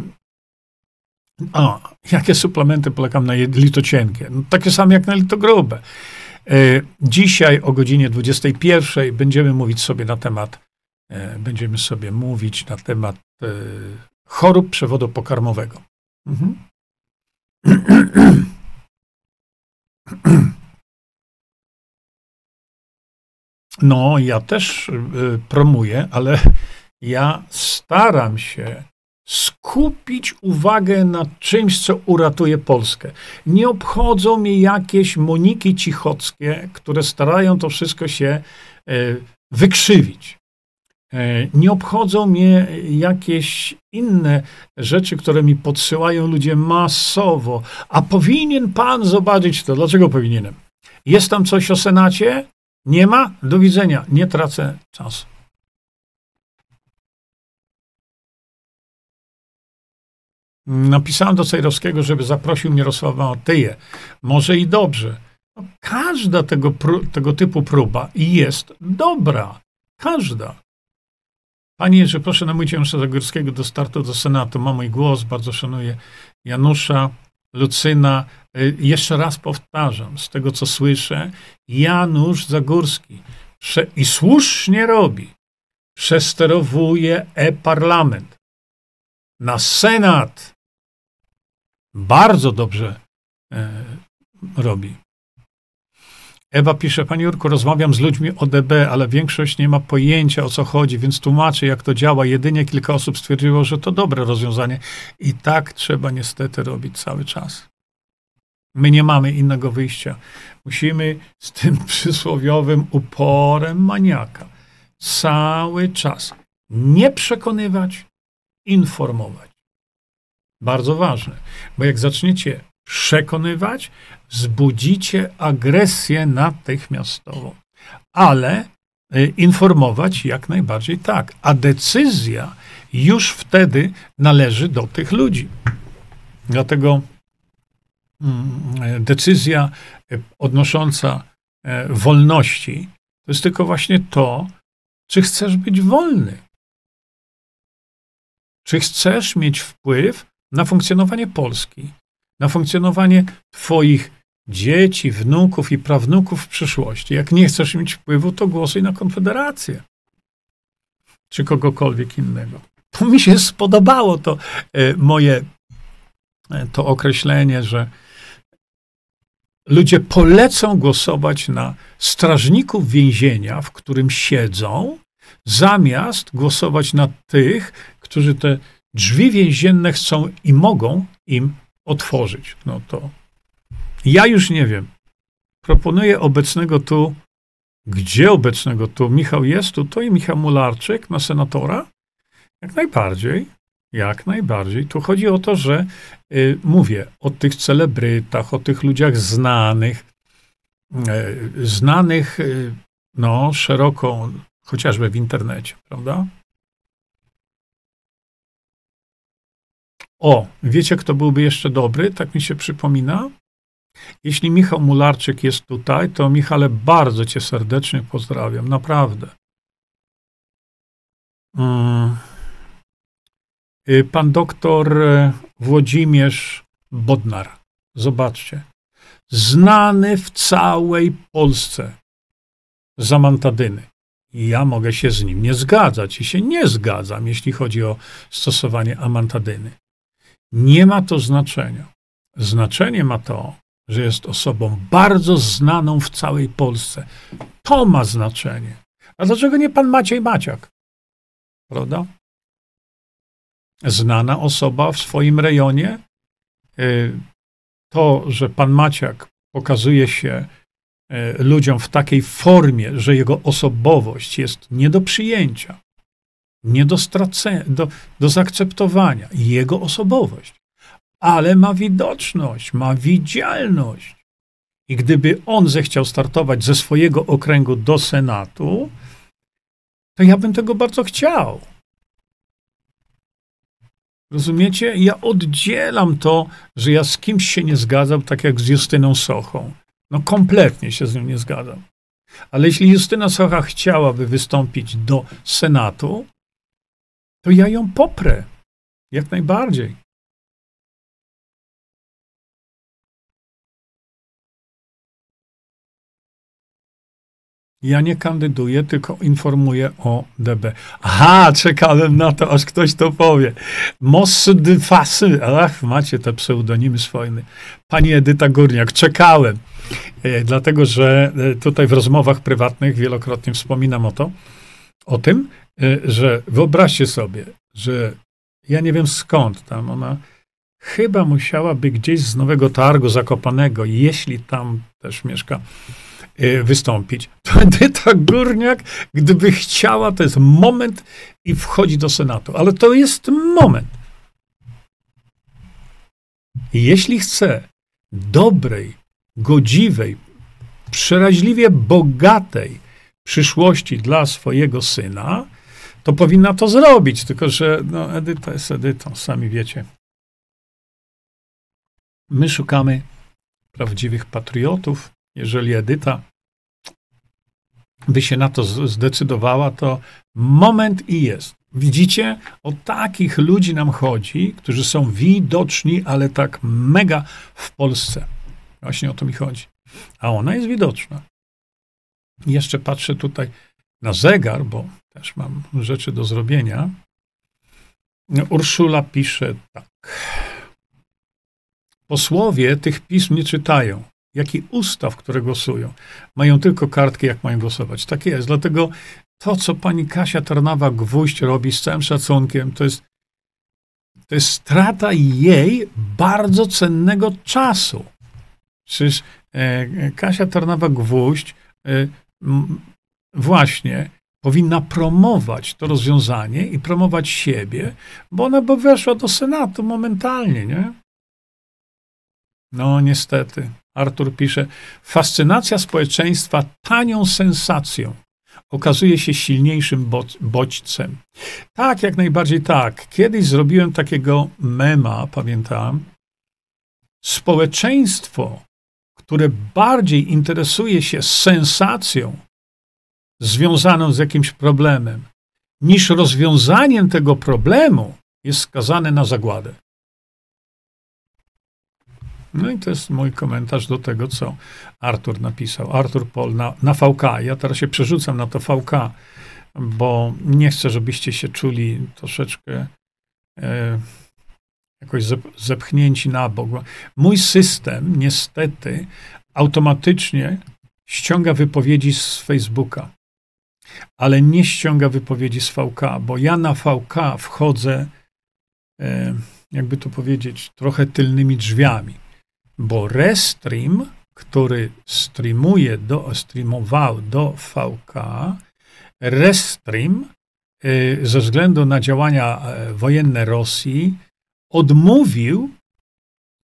a, jakie suplementy polegam na litocienkie? No, takie same jak na litogrube. E, dzisiaj o godzinie 21 będziemy mówić sobie na temat, e, będziemy sobie mówić na temat e, chorób przewodu pokarmowego. Mhm. No, ja też y, promuję, ale ja staram się skupić uwagę na czymś, co uratuje Polskę. Nie obchodzą mnie jakieś Moniki Cichockie, które starają to wszystko się y, wykrzywić. Y, nie obchodzą mnie jakieś inne rzeczy, które mi podsyłają ludzie masowo. A powinien pan zobaczyć to. Dlaczego powinienem? Jest tam coś o Senacie? Nie ma? Do widzenia. Nie tracę czasu. Napisałem do Cejrowskiego, żeby zaprosił Mirosława Otyję. Może i dobrze. No, każda tego, tego typu próba jest dobra. Każda. Panie Jerzy, proszę namówić Janusza Zagórskiego do startu do Senatu. Ma mój głos, bardzo szanuję Janusza, Lucyna. Y, jeszcze raz powtarzam, z tego co słyszę, Janusz Zagórski i słusznie robi, przesterowuje e-parlament na Senat. Bardzo dobrze e, robi. Ewa pisze, Panie Jurku, rozmawiam z ludźmi o DB, ale większość nie ma pojęcia o co chodzi, więc tłumaczę jak to działa. Jedynie kilka osób stwierdziło, że to dobre rozwiązanie. I tak trzeba niestety robić cały czas. My nie mamy innego wyjścia. Musimy z tym przysłowiowym uporem maniaka cały czas nie przekonywać, informować. Bardzo ważne, bo jak zaczniecie przekonywać, wzbudzicie agresję natychmiastową. Ale y, informować jak najbardziej tak. A decyzja już wtedy należy do tych ludzi. Dlatego mm, decyzja y, odnosząca y, wolności to jest tylko właśnie to, czy chcesz być wolny. Czy chcesz mieć wpływ na funkcjonowanie Polski, na funkcjonowanie Twoich dzieci, wnuków i prawnuków w przyszłości. Jak nie chcesz mieć wpływu, to głosuj na Konfederację czy kogokolwiek innego. To mi się spodobało to e, moje e, to określenie, że ludzie polecą głosować na strażników więzienia, w którym siedzą, zamiast głosować na tych, którzy te drzwi więzienne chcą i mogą im otworzyć. No to ja już nie wiem. Proponuję obecnego tu, gdzie obecnego tu? Michał jest tu, to i Michał Mularczyk na senatora? Jak najbardziej. Jak najbardziej. Tu chodzi o to, że y, mówię o tych celebrytach, o tych ludziach znanych, y, znanych y, no, szeroko, chociażby w internecie, prawda? O, wiecie, kto byłby jeszcze dobry? Tak mi się przypomina. Jeśli Michał Mularczyk jest tutaj, to Michale, bardzo cię serdecznie pozdrawiam, naprawdę. Mm. Y, pan doktor y, Włodzimierz Bodnar. Zobaczcie. Znany w całej Polsce z amantadyny. I ja mogę się z nim nie zgadzać i się nie zgadzam, jeśli chodzi o stosowanie amantadyny. Nie ma to znaczenia. Znaczenie ma to, że jest osobą bardzo znaną w całej Polsce. To ma znaczenie. A dlaczego nie pan Maciej Maciak? Prawda? Znana osoba w swoim rejonie. Y, to, że pan Maciak pokazuje się y, ludziom w takiej formie, że jego osobowość jest nie do przyjęcia, nie do, do, do zaakceptowania. Jego osobowość ale ma widoczność, ma widzialność. I gdyby on zechciał startować ze swojego okręgu do Senatu, to ja bym tego bardzo chciał. Rozumiecie? Ja oddzielam to, że ja z kimś się nie zgadzam, tak jak z Justyną Sochą. No kompletnie się z nią nie zgadzam. Ale jeśli Justyna Socha chciałaby wystąpić do Senatu, to ja ją poprę. Jak najbardziej. Ja nie kandyduję, tylko informuję o DB. Aha, czekałem na to, aż ktoś to powie. Fasy. Ach, macie te pseudonimy swoje. Pani Edyta Górniak, czekałem. E, dlatego, że e, tutaj w rozmowach prywatnych wielokrotnie wspominam o to, o tym, że wyobraźcie sobie, że ja nie wiem skąd tam ona chyba musiałaby gdzieś z Nowego Targu Zakopanego, jeśli tam też mieszka, Y, wystąpić. To Edyta Górniak, gdyby chciała, to jest moment i wchodzi do Senatu. Ale to jest moment. Jeśli chce dobrej, godziwej, przeraźliwie bogatej przyszłości dla swojego syna, to powinna to zrobić. Tylko, że no, Edyta jest Edytą, sami wiecie. My szukamy prawdziwych patriotów, jeżeli Edyta by się na to zdecydowała, to moment i jest. Widzicie, o takich ludzi nam chodzi, którzy są widoczni, ale tak mega w Polsce. Właśnie o to mi chodzi. A ona jest widoczna. Jeszcze patrzę tutaj na zegar, bo też mam rzeczy do zrobienia. Urszula pisze tak. Posłowie tych pism nie czytają jak i ustaw, które głosują. Mają tylko kartki, jak mają głosować. Tak jest. Dlatego to, co pani Kasia Tarnawa-Gwóźdź robi z całym szacunkiem, to jest, to jest strata jej bardzo cennego czasu. Przecież e, Kasia Tarnawa-Gwóźdź e, właśnie powinna promować to rozwiązanie i promować siebie, bo ona by weszła do Senatu momentalnie, nie? No, niestety. Artur pisze, fascynacja społeczeństwa tanią sensacją okazuje się silniejszym bodźcem. Tak, jak najbardziej tak. Kiedyś zrobiłem takiego mema, pamiętam. Społeczeństwo, które bardziej interesuje się sensacją związaną z jakimś problemem, niż rozwiązaniem tego problemu, jest skazane na zagładę. No i to jest mój komentarz do tego, co Artur napisał. Artur Pol na, na VK. Ja teraz się przerzucam na to VK, bo nie chcę, żebyście się czuli troszeczkę e, jakoś zepchnięci na bok. Mój system niestety automatycznie ściąga wypowiedzi z Facebooka. Ale nie ściąga wypowiedzi z VK, bo ja na VK wchodzę, e, jakby to powiedzieć, trochę tylnymi drzwiami, bo Restream, który streamuje do, streamował do VK, Restream e, ze względu na działania e, wojenne Rosji odmówił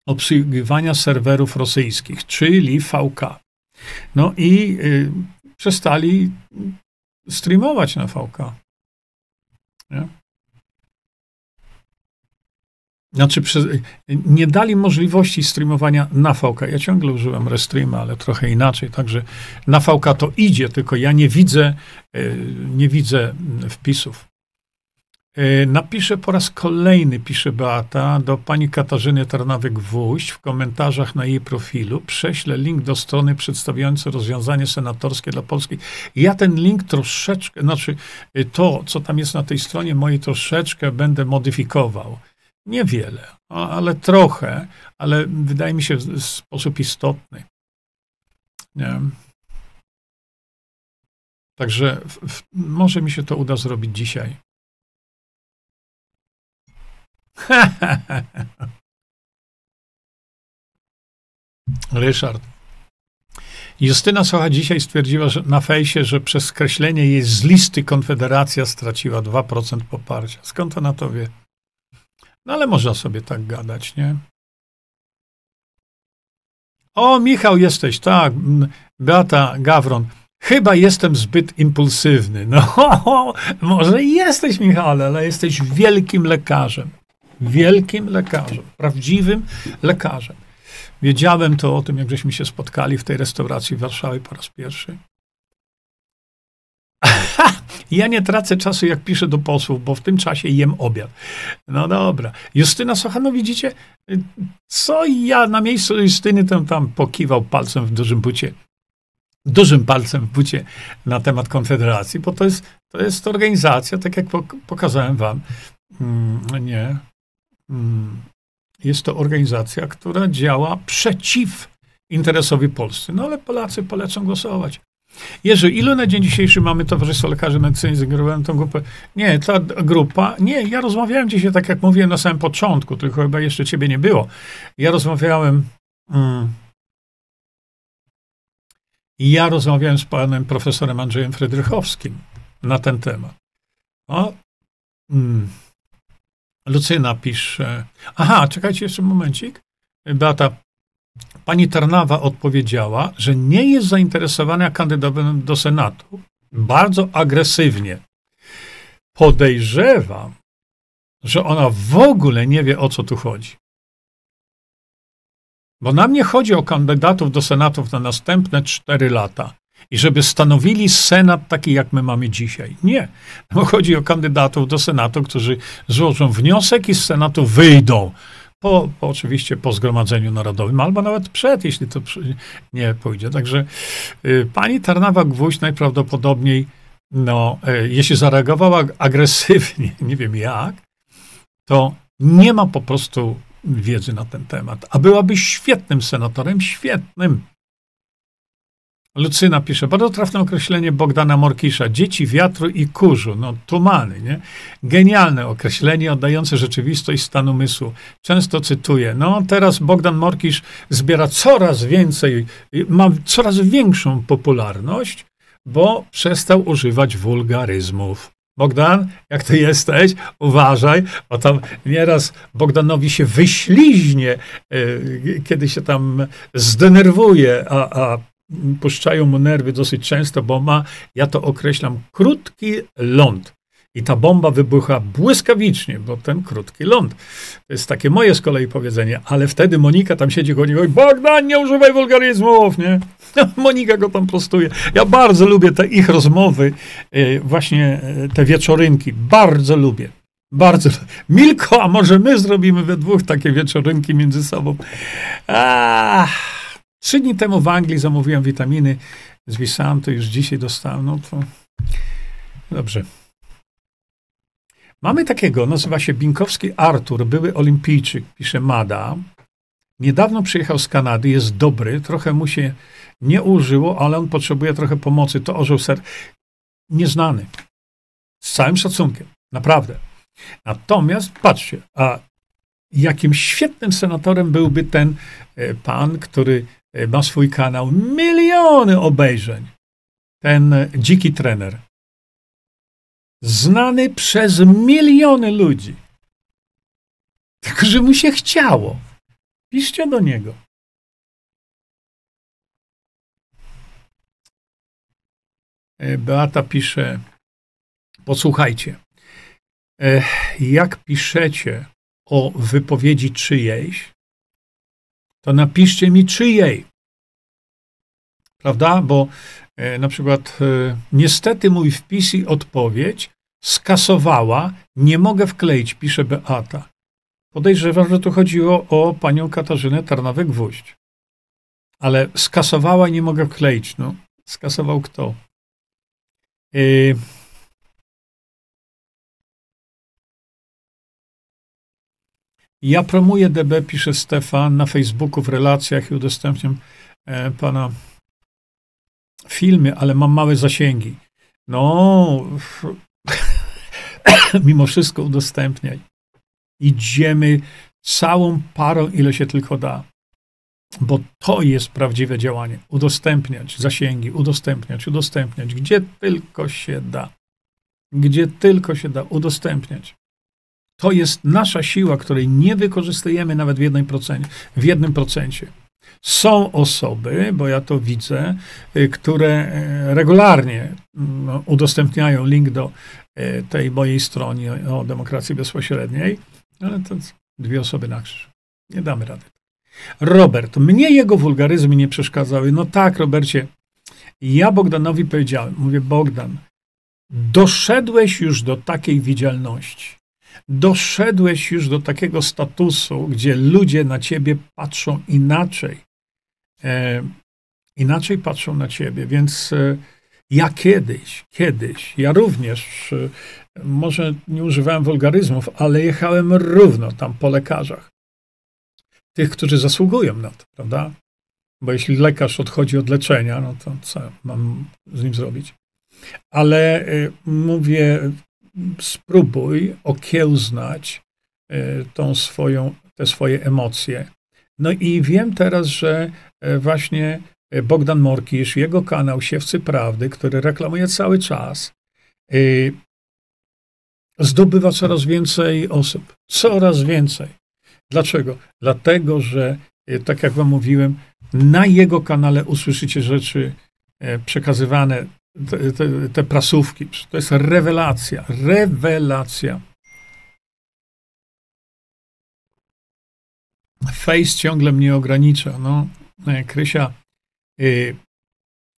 obsługiwania serwerów rosyjskich, czyli VK. No i y, przestali streamować na VK. Nie? Znaczy, nie dali możliwości streamowania na VK. Ja ciągle użyłem Restreama, ale trochę inaczej. Także na VK to idzie, tylko ja nie widzę, y, nie widzę wpisów. Y, napiszę po raz kolejny, pisze Beata, do pani Katarzyny Tarnawek-Wójść w komentarzach na jej profilu. Prześlę link do strony przedstawiającej rozwiązanie senatorskie dla Polski. Ja ten link troszeczkę, znaczy y, to, co tam jest na tej stronie mojej, troszeczkę będę modyfikował. Niewiele, ale trochę, ale wydaje mi się w sposób istotny. Nie. Także w, w, może mi się to uda zrobić dzisiaj. Ryszard. Justyna Socha dzisiaj stwierdziła że na fejsie, że przez skreślenie jej z listy Konfederacja straciła 2% poparcia. Skąd ona to wie? No ale można sobie tak gadać, nie? O, Michał, jesteś, tak. Beata Gawron. Chyba jestem zbyt impulsywny. No, może jesteś, Michał, ale jesteś wielkim lekarzem wielkim lekarzem, prawdziwym lekarzem. Wiedziałem to o tym, jak żeśmy się spotkali w tej restauracji w Warszawie po raz pierwszy. ja nie tracę czasu, jak piszę do posłów, bo w tym czasie jem obiad. No dobra. Justyna Socha, no widzicie, co ja na miejscu Justyny tam, tam pokiwał palcem w dużym bucie dużym palcem w bucie na temat Konfederacji, bo to jest, to jest organizacja, tak jak pokazałem wam, mm, nie. Jest to organizacja, która działa przeciw interesowi Polscy. No ale Polacy polecą głosować. Jerzy, ilu na dzień dzisiejszy mamy Towarzystwo Lekarzy Medycyny, zignorowałem tą grupę? Nie, ta grupa, nie, ja rozmawiałem dzisiaj, tak jak mówiłem na samym początku, tylko chyba jeszcze ciebie nie było. Ja rozmawiałem, mm, ja rozmawiałem z panem profesorem Andrzejem Frydrychowskim na ten temat. O, mm, Lucyna pisze. Aha, czekajcie jeszcze momencik. Beata, pani Tarnawa odpowiedziała, że nie jest zainteresowana kandydatem do Senatu. Bardzo agresywnie. Podejrzewam, że ona w ogóle nie wie, o co tu chodzi. Bo nam nie chodzi o kandydatów do Senatów na następne cztery lata i żeby stanowili Senat taki, jak my mamy dzisiaj. Nie. Bo chodzi o kandydatów do Senatu, którzy złożą wniosek i z Senatu wyjdą. Po, po, oczywiście po Zgromadzeniu Narodowym, albo nawet przed, jeśli to nie pójdzie. Także y, pani Tarnawa-Gwóźdź najprawdopodobniej, no, y, jeśli zareagowała agresywnie, nie wiem jak, to nie ma po prostu wiedzy na ten temat. A byłaby świetnym senatorem, świetnym. Lucyna pisze, bardzo trafne określenie Bogdana Morkisza. Dzieci wiatru i kurzu, no tumany, nie? Genialne określenie oddające rzeczywistość stan umysłu. Często cytuję, no teraz Bogdan Morkisz zbiera coraz więcej, ma coraz większą popularność, bo przestał używać wulgaryzmów. Bogdan, jak ty jesteś, uważaj, bo tam nieraz Bogdanowi się wyśliźnie, e, kiedy się tam zdenerwuje, a, a puszczają mu nerwy dosyć często, bo ma, ja to określam, krótki ląd. I ta bomba wybucha błyskawicznie, bo ten krótki ląd. To jest takie moje z kolei powiedzenie, ale wtedy Monika tam siedzi koło niego i Bogdan, nie używaj wulgaryzmów, nie? Monika go tam prostuje. Ja bardzo lubię te ich rozmowy, e, właśnie e, te wieczorynki. Bardzo lubię. Bardzo. Milko, a może my zrobimy we dwóch takie wieczorynki między sobą? Ah. Trzy dni temu w Anglii zamówiłem witaminy z Visanto, już dzisiaj dostałem, no to dobrze. Mamy takiego, nazywa się Binkowski Artur, były olimpijczyk, pisze Mada. Niedawno przyjechał z Kanady, jest dobry, trochę mu się nie użyło, ale on potrzebuje trochę pomocy, to orzeł ser. nieznany. Z całym szacunkiem, naprawdę. Natomiast patrzcie, a jakim świetnym senatorem byłby ten e, pan, który ma swój kanał, miliony obejrzeń. Ten e, dziki trener. Znany przez miliony ludzi. Tylko, że mu się chciało. Piszcie do niego. Beata pisze, posłuchajcie, jak piszecie o wypowiedzi czyjejś, to napiszcie mi czyjej. Prawda? Bo e, na przykład e, niestety mój wpis i odpowiedź skasowała, nie mogę wkleić, pisze Beata. Podejrzewam, że tu chodziło o panią Katarzynę Tarnawek-Gwóźdź. Ale skasowała nie mogę wkleić. No, skasował kto? Yy, Ja promuję DB, pisze Stefan, na Facebooku, w relacjach i udostępniam e, pana filmy, ale mam małe zasięgi. No, mimo wszystko udostępniaj. Idziemy całą parą, ile się tylko da. Bo to jest prawdziwe działanie. Udostępniać zasięgi, udostępniać, udostępniać, gdzie tylko się da. Gdzie tylko się da, udostępniać. To jest nasza siła, której nie wykorzystujemy nawet w. W jednym procencie. Są osoby, bo ja to widzę, y, które e, regularnie no, udostępniają link do e, tej mojej strony o demokracji bezpośredniej, ale to dwie osoby na krzyż. Nie damy rady. Robert, mnie jego wulgaryzmy nie przeszkadzały. No tak, Robercie, ja Bogdanowi powiedziałem, mówię, Bogdan, doszedłeś już do takiej widzialności, doszedłeś już do takiego statusu, gdzie ludzie na ciebie patrzą inaczej. E, inaczej patrzą na ciebie, więc e, ja kiedyś, kiedyś, ja również, e, może nie używałem wulgaryzmów, ale jechałem równo tam po lekarzach. Tych, którzy zasługują na to, prawda? Bo jeśli lekarz odchodzi od leczenia, no to co mam z nim zrobić? Ale e, mówię spróbuj okiełznać e, tą swoją, te swoje emocje. No i wiem teraz, że e, właśnie e, Bogdan Morkisz, jego kanał Siewcy Prawdy, który reklamuje cały czas, zdobywa coraz więcej osób. Coraz więcej. Dlaczego? Dlatego, że tak jak wam mówiłem, na jego kanale usłyszycie rzeczy przekazywane te, te, te prasówki. To jest rewelacja. Rewelacja. Face ciągle mnie ogranicza. No, e, Krysia, y,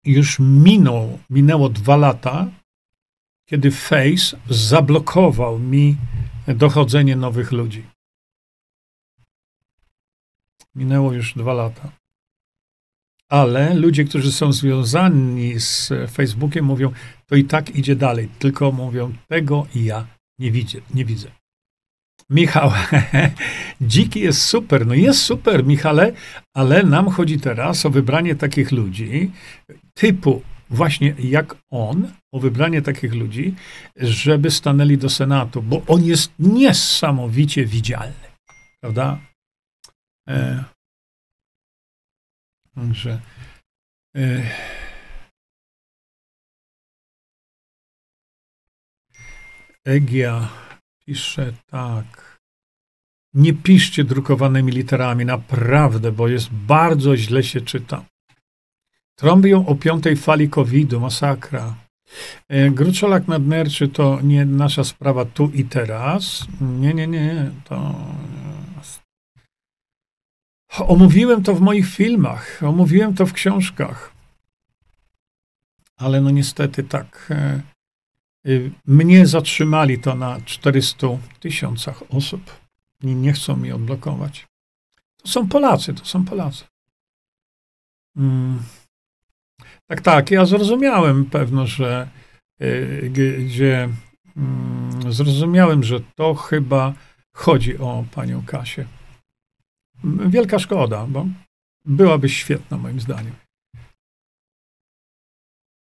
już minął, minęło dwa lata, kiedy Face zablokował mi dochodzenie nowych ludzi. Minęło już dwa lata ale ludzie, którzy są związani z Facebookiem, mówią, to i tak idzie dalej. Tylko mówią, tego ja nie widzę. Nie widzę. Michał, dziki jest super. No jest super, Michale, ale nam chodzi teraz o wybranie takich ludzi, typu właśnie jak on, o wybranie takich ludzi, żeby stanęli do Senatu, bo on jest niesamowicie widzialny. Prawda? E, Także. E, Egia pisze tak. Nie piszcie drukowanymi literami, naprawdę, bo jest bardzo źle się czyta. Trąbią o piątej fali COVID-u, masakra. E, gruczolak nadnerczy to nie nasza sprawa tu i teraz. Nie, nie, nie. To Omówiłem to w moich filmach, omówiłem to w książkach. Ale no niestety tak. E, y, mnie zatrzymali to na 400 tysiącach osób. I nie chcą mi odblokować. To są Polacy, to są Polacy. Mm. Tak, tak, ja zrozumiałem pewno, że y, gdzie mm, zrozumiałem, że to chyba chodzi o panią Kasię. Wielka szkoda, bo byłaby świetna moim zdaniem.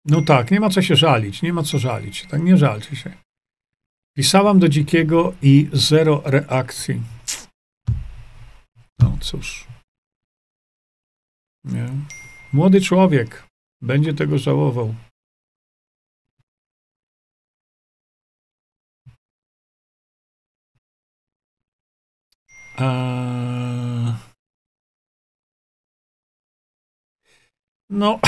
No tak, nie ma co się żalić, nie ma co żalić. Tak, nie żalcie się. Pisałam do dzikiego i zero reakcji. No cóż. Nie. Młody człowiek będzie tego żałował. A... No,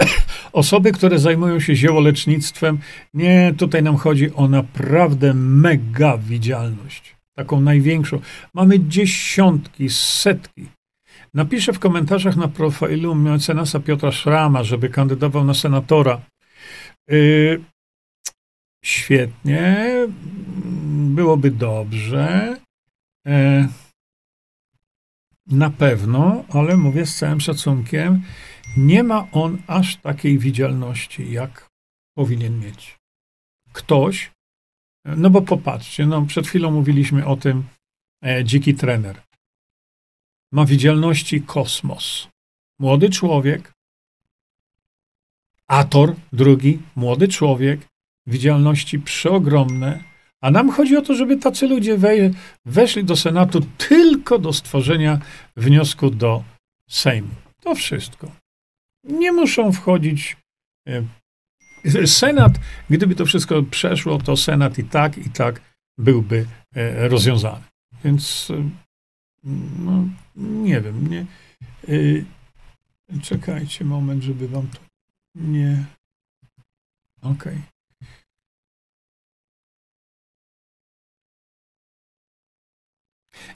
osoby, które zajmują się ziołolecznictwem, nie, tutaj nam chodzi o naprawdę mega widzialność. Taką największą. Mamy dziesiątki, setki. Napiszę w komentarzach na profilu mecenasa Piotra Szrama, żeby kandydował na senatora. Yy, świetnie, byłoby dobrze. Yy, na pewno, ale mówię z całym szacunkiem, nie ma on aż takiej widzialności, jak powinien mieć. Ktoś, no bo popatrzcie, no przed chwilą mówiliśmy o tym e, dziki trener. Ma widzialności kosmos. Młody człowiek, Ator, drugi, młody człowiek, widzialności przeogromne, a nam chodzi o to, żeby tacy ludzie weszli do Senatu tylko do stworzenia wniosku do Sejmu. To wszystko. Nie muszą wchodzić. E, Senat, gdyby to wszystko przeszło, to Senat i tak, i tak byłby e, rozwiązany. Więc e, no, nie wiem, nie. Czekajcie moment, żeby wam to nie. Okej. Okay.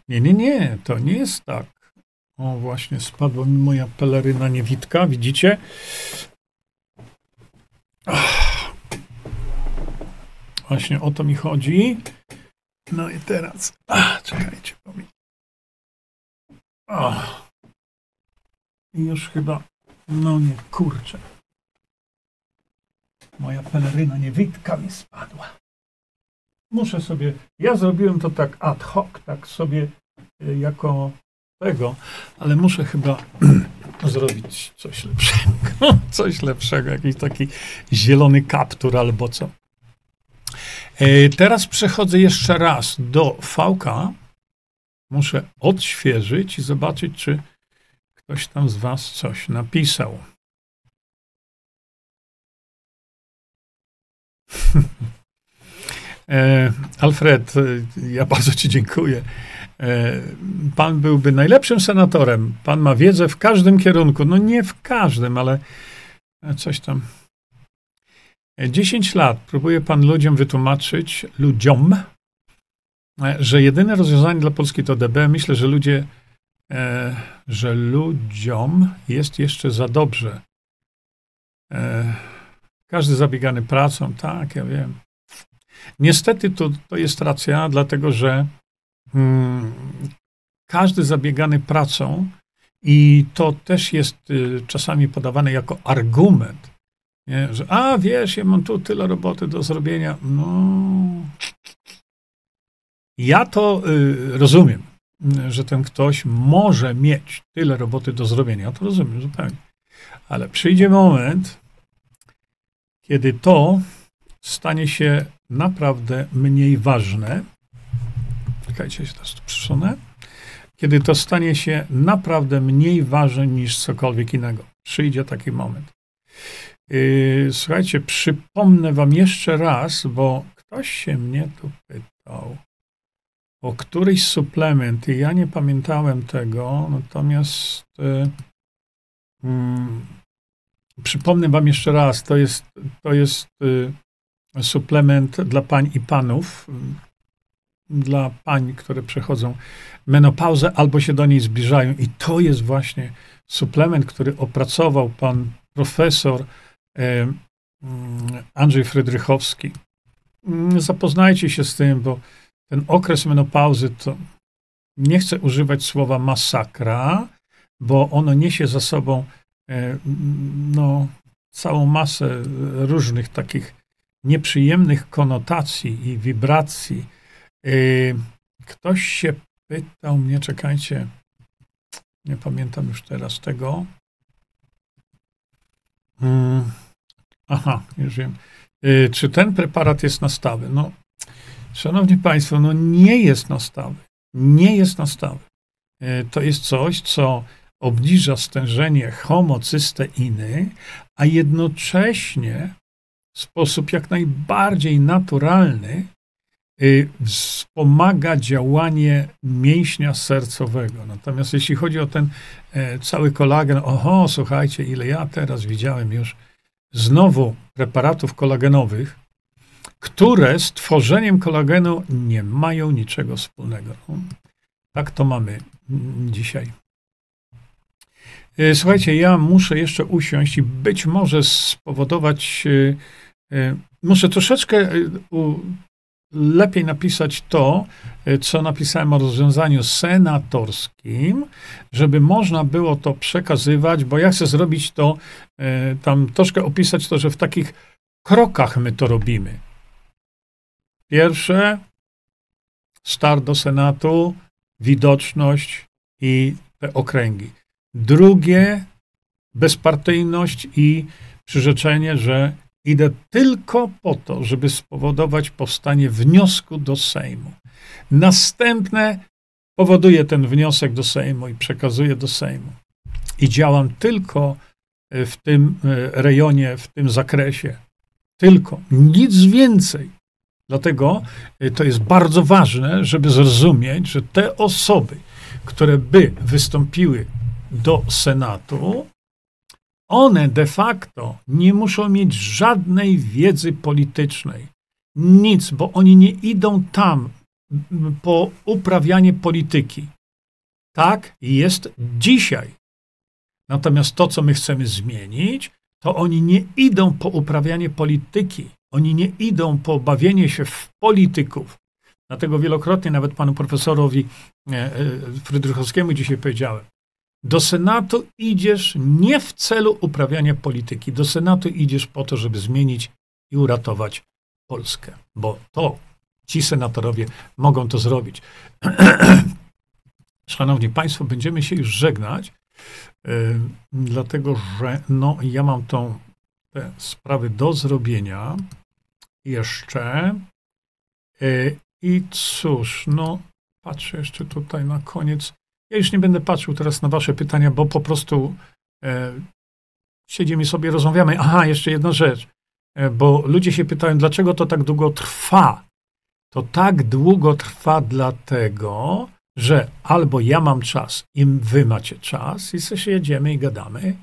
Nie, nie, nie, to nie jest tak. O, właśnie spadła mi moja peleryna niewitka, widzicie? Ach. Właśnie o to mi chodzi. No i teraz. Ach, czekajcie, bo mi. I już chyba. No nie, kurczę. Moja peleryna niewitka mi spadła muszę sobie, ja zrobiłem to tak ad hoc, tak sobie y, jako ale muszę chyba zrobić coś lepszego, coś lepszego, jakiś taki zielony kaptur albo co. E, teraz przechodzę jeszcze raz do VK. Muszę odświeżyć i zobaczyć, czy ktoś tam z Was coś napisał. E, Alfred, ja bardzo Ci dziękuję. E, pan byłby najlepszym senatorem. Pan ma wiedzę w każdym kierunku. No nie w każdym, ale coś tam. 10 lat próbuje Pan ludziom wytłumaczyć, ludziom, że jedyne rozwiązanie dla Polski to DB. Myślę, że ludzie, że ludziom jest jeszcze za dobrze. Każdy zabiegany pracą, tak, ja wiem. Niestety to, to jest racja, dlatego że każdy zabiegany pracą i to też jest y, czasami podawane jako argument, nie? że a wiesz, ja mam tu tyle roboty do zrobienia. No, ja to y, rozumiem, że ten ktoś może mieć tyle roboty do zrobienia. Ja to rozumiem zupełnie. Ale przyjdzie moment, kiedy to stanie się naprawdę mniej ważne. Czekajcie, się teraz tu przesunę. Kiedy to stanie się naprawdę mniej ważne niż cokolwiek innego. Przyjdzie taki moment. Yy, słuchajcie, przypomnę wam jeszcze raz, bo ktoś się mnie tu pytał o któryś suplement i ja nie pamiętałem tego, natomiast yy, yy, przypomnę wam jeszcze raz, to jest, to jest y, suplement dla pań i panów, dla pań, które przechodzą menopauzę albo się do niej zbliżają. I to jest właśnie suplement, który opracował pan profesor e, Andrzej Frydrychowski. Zapoznajcie się z tym, bo ten okres menopauzy to nie chcę używać słowa masakra, bo ono niesie za sobą e, no, całą masę różnych takich nieprzyjemnych konotacji i wibracji. Y, ktoś się pytał mnie, czekajcie, nie pamiętam już teraz tego. Mm, Aha, już wiem. Y, czy ten preparat jest na stawy? No, szanowni państwo, no nie jest na stawy. Nie jest na stawy. Y, to jest coś, co obniża stężenie homocysteiny, a jednocześnie w sposób jak najbardziej naturalny y, wspomaga działanie mięśnia sercowego. Natomiast jeśli chodzi o ten e, cały kolagen, oho, słuchajcie, ile ja teraz widziałem już znowu preparatów kolagenowych, które z tworzeniem kolagenu nie mają niczego wspólnego. No, tak to mamy mm, dzisiaj. E, słuchajcie, ja muszę jeszcze usiąść i być może spowodować, e, muszę troszeczkę lepiej napisać to, co napisałem o rozwiązaniu senatorskim, żeby można było to przekazywać, bo ja chcę zrobić to, tam troszkę opisać to, że w takich krokach my to robimy. Pierwsze, start do Senatu, widoczność i te okręgi. Drugie, bezpartyjność i przyrzeczenie, że idę tylko po to, żeby spowodować powstanie wniosku do Sejmu. Następne powoduję ten wniosek do Sejmu i przekazuję do Sejmu. I działam tylko e, w tym e, rejonie, w tym zakresie. Tylko, nic więcej. Dlatego e, to jest bardzo ważne, żeby zrozumieć, że te osoby, które by wystąpiły do Senatu, one de facto nie muszą mieć żadnej wiedzy politycznej. Nic, bo oni nie idą tam po uprawianie polityki. Tak jest dzisiaj. Natomiast to, co my chcemy zmienić, to oni nie idą po uprawianie polityki. Oni nie idą po bawienie się w polityków. Dlatego wielokrotnie nawet panu profesorowi e, e, Frydrychowskiemu dzisiaj powiedziałem, do Senatu idziesz nie w celu uprawiania polityki. Do Senatu idziesz po to, żeby zmienić i uratować Polskę, bo to ci senatorowie mogą to zrobić. Szanowni Państwo, będziemy się już żegnać, yy, dlatego że no, ja mam tą, te sprawy do zrobienia jeszcze. Yy, I cóż, no, patrzę jeszcze tutaj na koniec. Ja już nie będę patrzył teraz na wasze pytania, bo po prostu e, siedzimy sobie, rozmawiamy. Aha, jeszcze jedna rzecz, e, bo ludzie się pytają, dlaczego to tak długo trwa. To tak długo trwa dlatego, że albo ja mam czas i wy macie czas i sobie jedziemy i gadamy,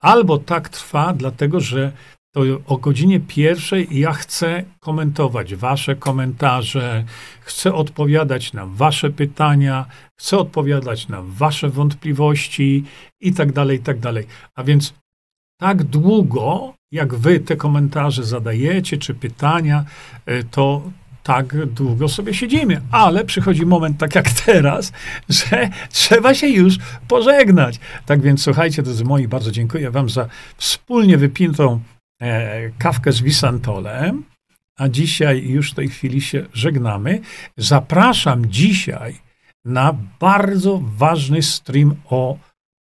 albo tak trwa dlatego, że to o godzinie pierwszej ja chcę komentować Wasze komentarze, chcę odpowiadać na Wasze pytania, chcę odpowiadać na Wasze wątpliwości i tak dalej, i tak dalej. A więc tak długo, jak Wy te komentarze zadajecie czy pytania, e, to tak długo sobie siedzimy. Ale przychodzi moment, tak jak teraz, że trzeba się już pożegnać. Tak więc słuchajcie, drodzy moi, bardzo dziękuję Wam za wspólnie wypintą kawkę z Wisantolem, a dzisiaj już w tej chwili się żegnamy. Zapraszam dzisiaj na bardzo ważny stream o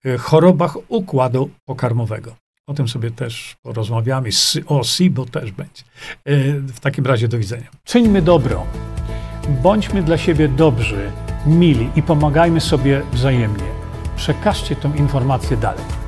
e, chorobach układu pokarmowego. O tym sobie też porozmawiamy. O SIBO też będzie. E, w takim razie do widzenia. Czyńmy dobro. Bądźmy dla siebie dobrzy, mili i pomagajmy sobie wzajemnie. Przekażcie tę informację dalej.